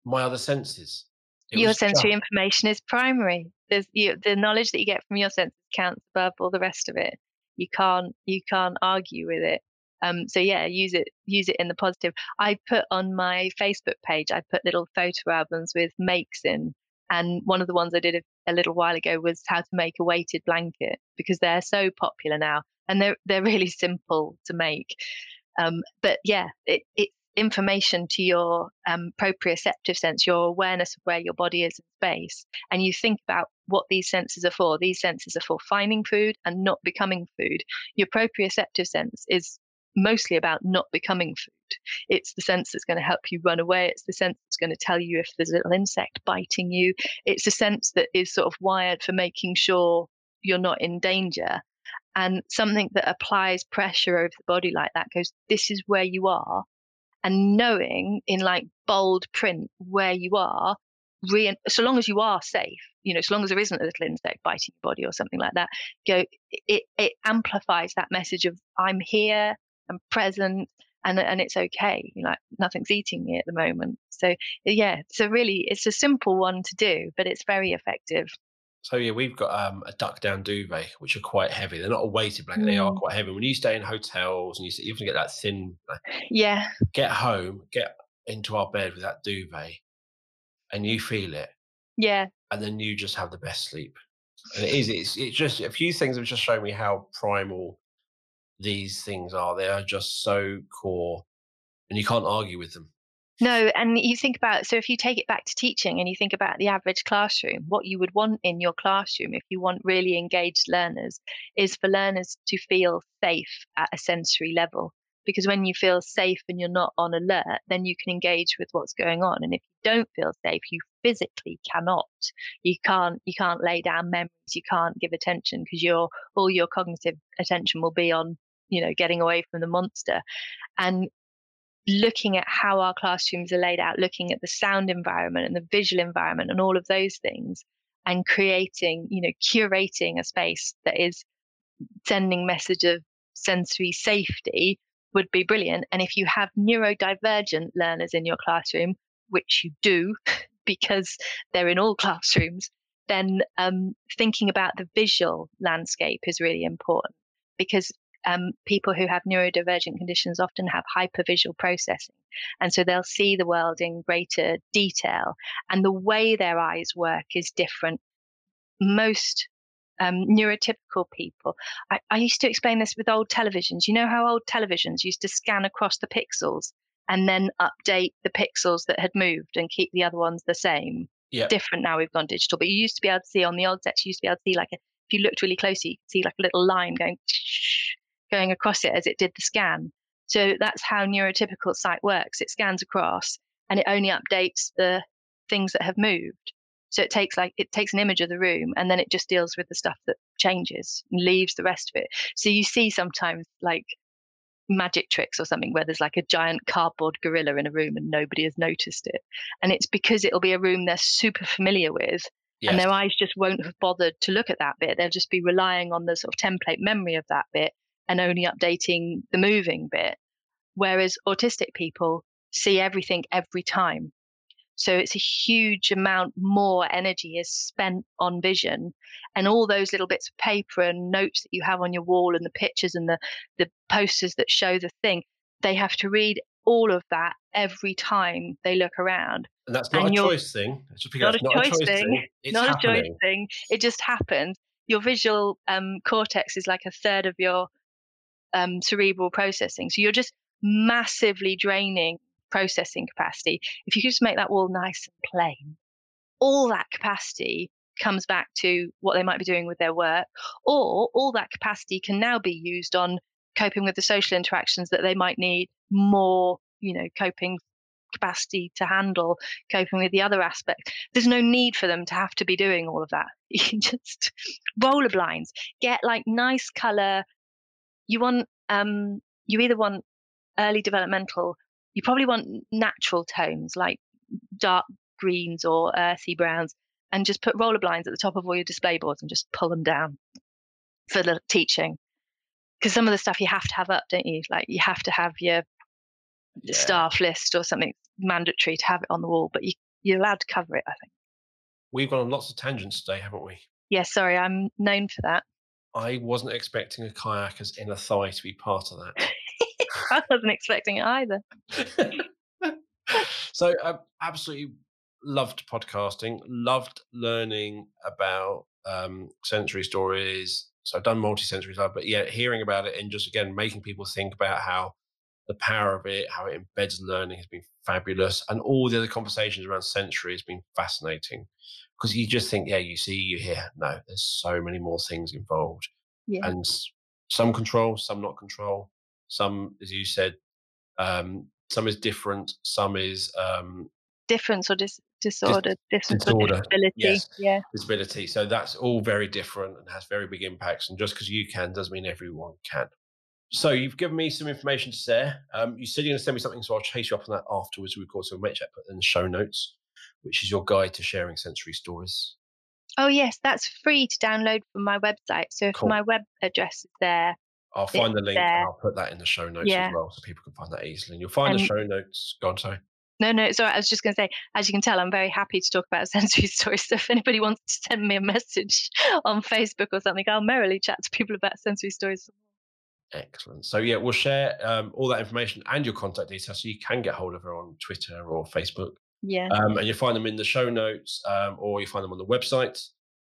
my other senses. It your sensory just- information is primary. There's you, the knowledge that you get from your senses counts above all the rest of it. You can't you can't argue with it. Um, so yeah, use it use it in the positive. I put on my Facebook page. I put little photo albums with makes in, and one of the ones I did a, a little while ago was how to make a weighted blanket because they're so popular now, and they're they're [LAUGHS] really simple to make. Um, but yeah, it, it's information to your um, proprioceptive sense, your awareness of where your body is in space, and you think about what these senses are for. These senses are for finding food and not becoming food. Your proprioceptive sense is mostly about not becoming food. It's the sense that's going to help you run away. It's the sense that's going to tell you if there's a little insect biting you. It's a sense that is sort of wired for making sure you're not in danger. And something that applies pressure over the body like that goes, this is where you are. And knowing in like bold print where you are, re- so long as you are safe, you know, so long as there isn't a little insect biting your body or something like that, go, it, it amplifies that message of I'm here, I'm present, and and it's okay. You know, like nothing's eating me at the moment. So yeah, so really, it's a simple one to do, but it's very effective. So yeah, we've got um, a duck down duvet, which are quite heavy. They're not a weighted blanket; they are Mm. quite heavy. When you stay in hotels and you, often get that thin, Yeah, get home, get into our bed with that duvet and you feel it. Yeah. And then you just have the best sleep. And it is, it's, it's just a few things have just shown me how primal these things are. They are just so core and you can't argue with them. No, and you think about so if you take it back to teaching and you think about the average classroom, what you would want in your classroom if you want really engaged learners is for learners to feel safe at a sensory level. Because when you feel safe and you're not on alert, then you can engage with what's going on. And if you don't feel safe, you physically cannot. You can't you can't lay down memories, you can't give attention because your all your cognitive attention will be on, you know, getting away from the monster. And looking at how our classrooms are laid out, looking at the sound environment and the visual environment and all of those things, and creating, you know, curating a space that is sending message of sensory safety would be brilliant. And if you have neurodivergent learners in your classroom, which you do [LAUGHS] because they're in all classrooms, then um, thinking about the visual landscape is really important because um, people who have neurodivergent conditions often have hypervisual processing. And so they'll see the world in greater detail. And the way their eyes work is different. Most um, neurotypical people, I, I used to explain this with old televisions. You know how old televisions used to scan across the pixels and then update the pixels that had moved and keep the other ones the same? Yeah. Different now we've gone digital, but you used to be able to see on the old sets, you used to be able to see like a, if you looked really closely, you could see like a little line going going across it as it did the scan. So that's how neurotypical sight works. It scans across and it only updates the things that have moved. So it takes like it takes an image of the room and then it just deals with the stuff that changes and leaves the rest of it. So you see sometimes like magic tricks or something where there's like a giant cardboard gorilla in a room and nobody has noticed it. And it's because it'll be a room they're super familiar with yes. and their eyes just won't have bothered to look at that bit. They'll just be relying on the sort of template memory of that bit and only updating the moving bit. Whereas autistic people see everything every time. So it's a huge amount more energy is spent on vision and all those little bits of paper and notes that you have on your wall and the pictures and the, the posters that show the thing. They have to read all of that every time they look around. And that's not and a choice thing. Not, a, not choice a choice thing. thing. not happening. a choice thing. It just happens. Your visual um, cortex is like a third of your um, cerebral processing. So you're just massively draining processing capacity. If you could just make that wall nice and plain, all that capacity comes back to what they might be doing with their work, or all that capacity can now be used on coping with the social interactions that they might need more, you know, coping capacity to handle coping with the other aspect. There's no need for them to have to be doing all of that. [LAUGHS] You can just roller blinds, get like nice color, you want um, you either want early developmental, you probably want natural tones like dark greens or earthy browns, and just put roller blinds at the top of all your display boards and just pull them down for the teaching. Because some of the stuff you have to have up, don't you? Like you have to have your yeah. staff list or something mandatory to have it on the wall, but you, you're allowed to cover it, I think. We've gone on lots of tangents today, haven't we? Yes, yeah, sorry, I'm known for that. I wasn't expecting a kayaker's inner thigh to be part of that. [LAUGHS] I wasn't expecting it either. [LAUGHS] so I um, absolutely loved podcasting, loved learning about um, sensory stories. So I've done multi-sensory stuff, but yeah, hearing about it and just again making people think about how the power of it, how it embeds learning has been fabulous, and all the other conversations around sensory has been fascinating because you just think, yeah, you see, you hear. No, there's so many more things involved, yeah. and some control, some not control, some, as you said, um, some is different, some is um, difference or dis- disorder, dis- difference disorder. or disability. Yes. Yeah, disability. So that's all very different and has very big impacts. And just because you can doesn't mean everyone can. So you've given me some information to share. Um, you said you're going to send me something, so I'll chase you up on that afterwards. We've got some make put in the show notes which is your guide to sharing sensory stories. Oh, yes, that's free to download from my website. So if cool. my web address is there, I'll find the link there. and I'll put that in the show notes yeah. as well so people can find that easily. And you'll find and, the show notes. Go on, sorry. No, no, sorry. I was just going to say, as you can tell, I'm very happy to talk about [LAUGHS] sensory stories. So if anybody wants to send me a message [LAUGHS] on Facebook or something, I'll merrily chat to people about sensory stories. Excellent. So yeah, we'll share um, all that information and your contact details so you can get hold of her on Twitter or Facebook. Yeah. Um, and you'll find them in the show notes um, or you find them on the website.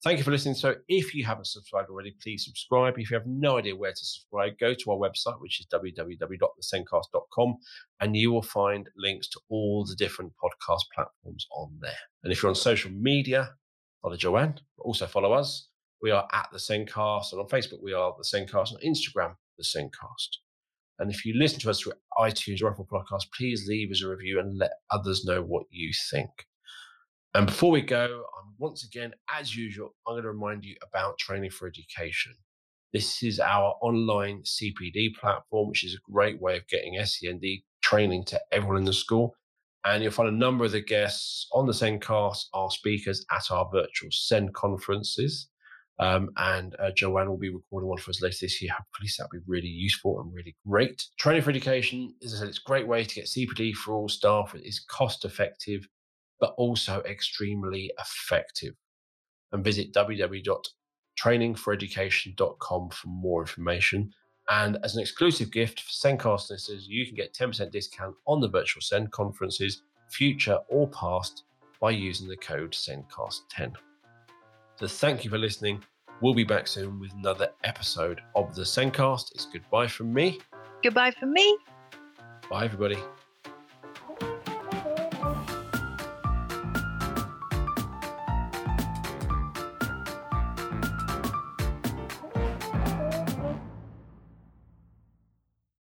Thank you for listening. So if you haven't subscribed already, please subscribe. If you have no idea where to subscribe, go to our website, which is www.thesendcast.com, and you will find links to all the different podcast platforms on there. And if you're on social media, follow Joanne, but also follow us. We are at the Sendcast, and on Facebook we are the Sendcast, on Instagram the Sendcast. And if you listen to us through iTunes or Apple Podcasts, please leave us a review and let others know what you think. And before we go, um, once again, as usual, I'm going to remind you about Training for Education. This is our online CPD platform, which is a great way of getting SEND training to everyone in the school. And you'll find a number of the guests on the Sendcast are speakers at our virtual SEND conferences. Um, and uh, Joanne will be recording one for us later this year. Hopefully, that'll be really useful and really great. Training for Education, as I said, it's a great way to get CPD for all staff. It is cost effective but also extremely effective. And visit www.trainingforeducation.com for more information. And as an exclusive gift for Sendcast listeners, you can get 10% discount on the virtual Send conferences, future or past, by using the code SENDCAST10. So thank you for listening. We'll be back soon with another episode of the Sendcast. It's goodbye from me. Goodbye from me. Bye, everybody.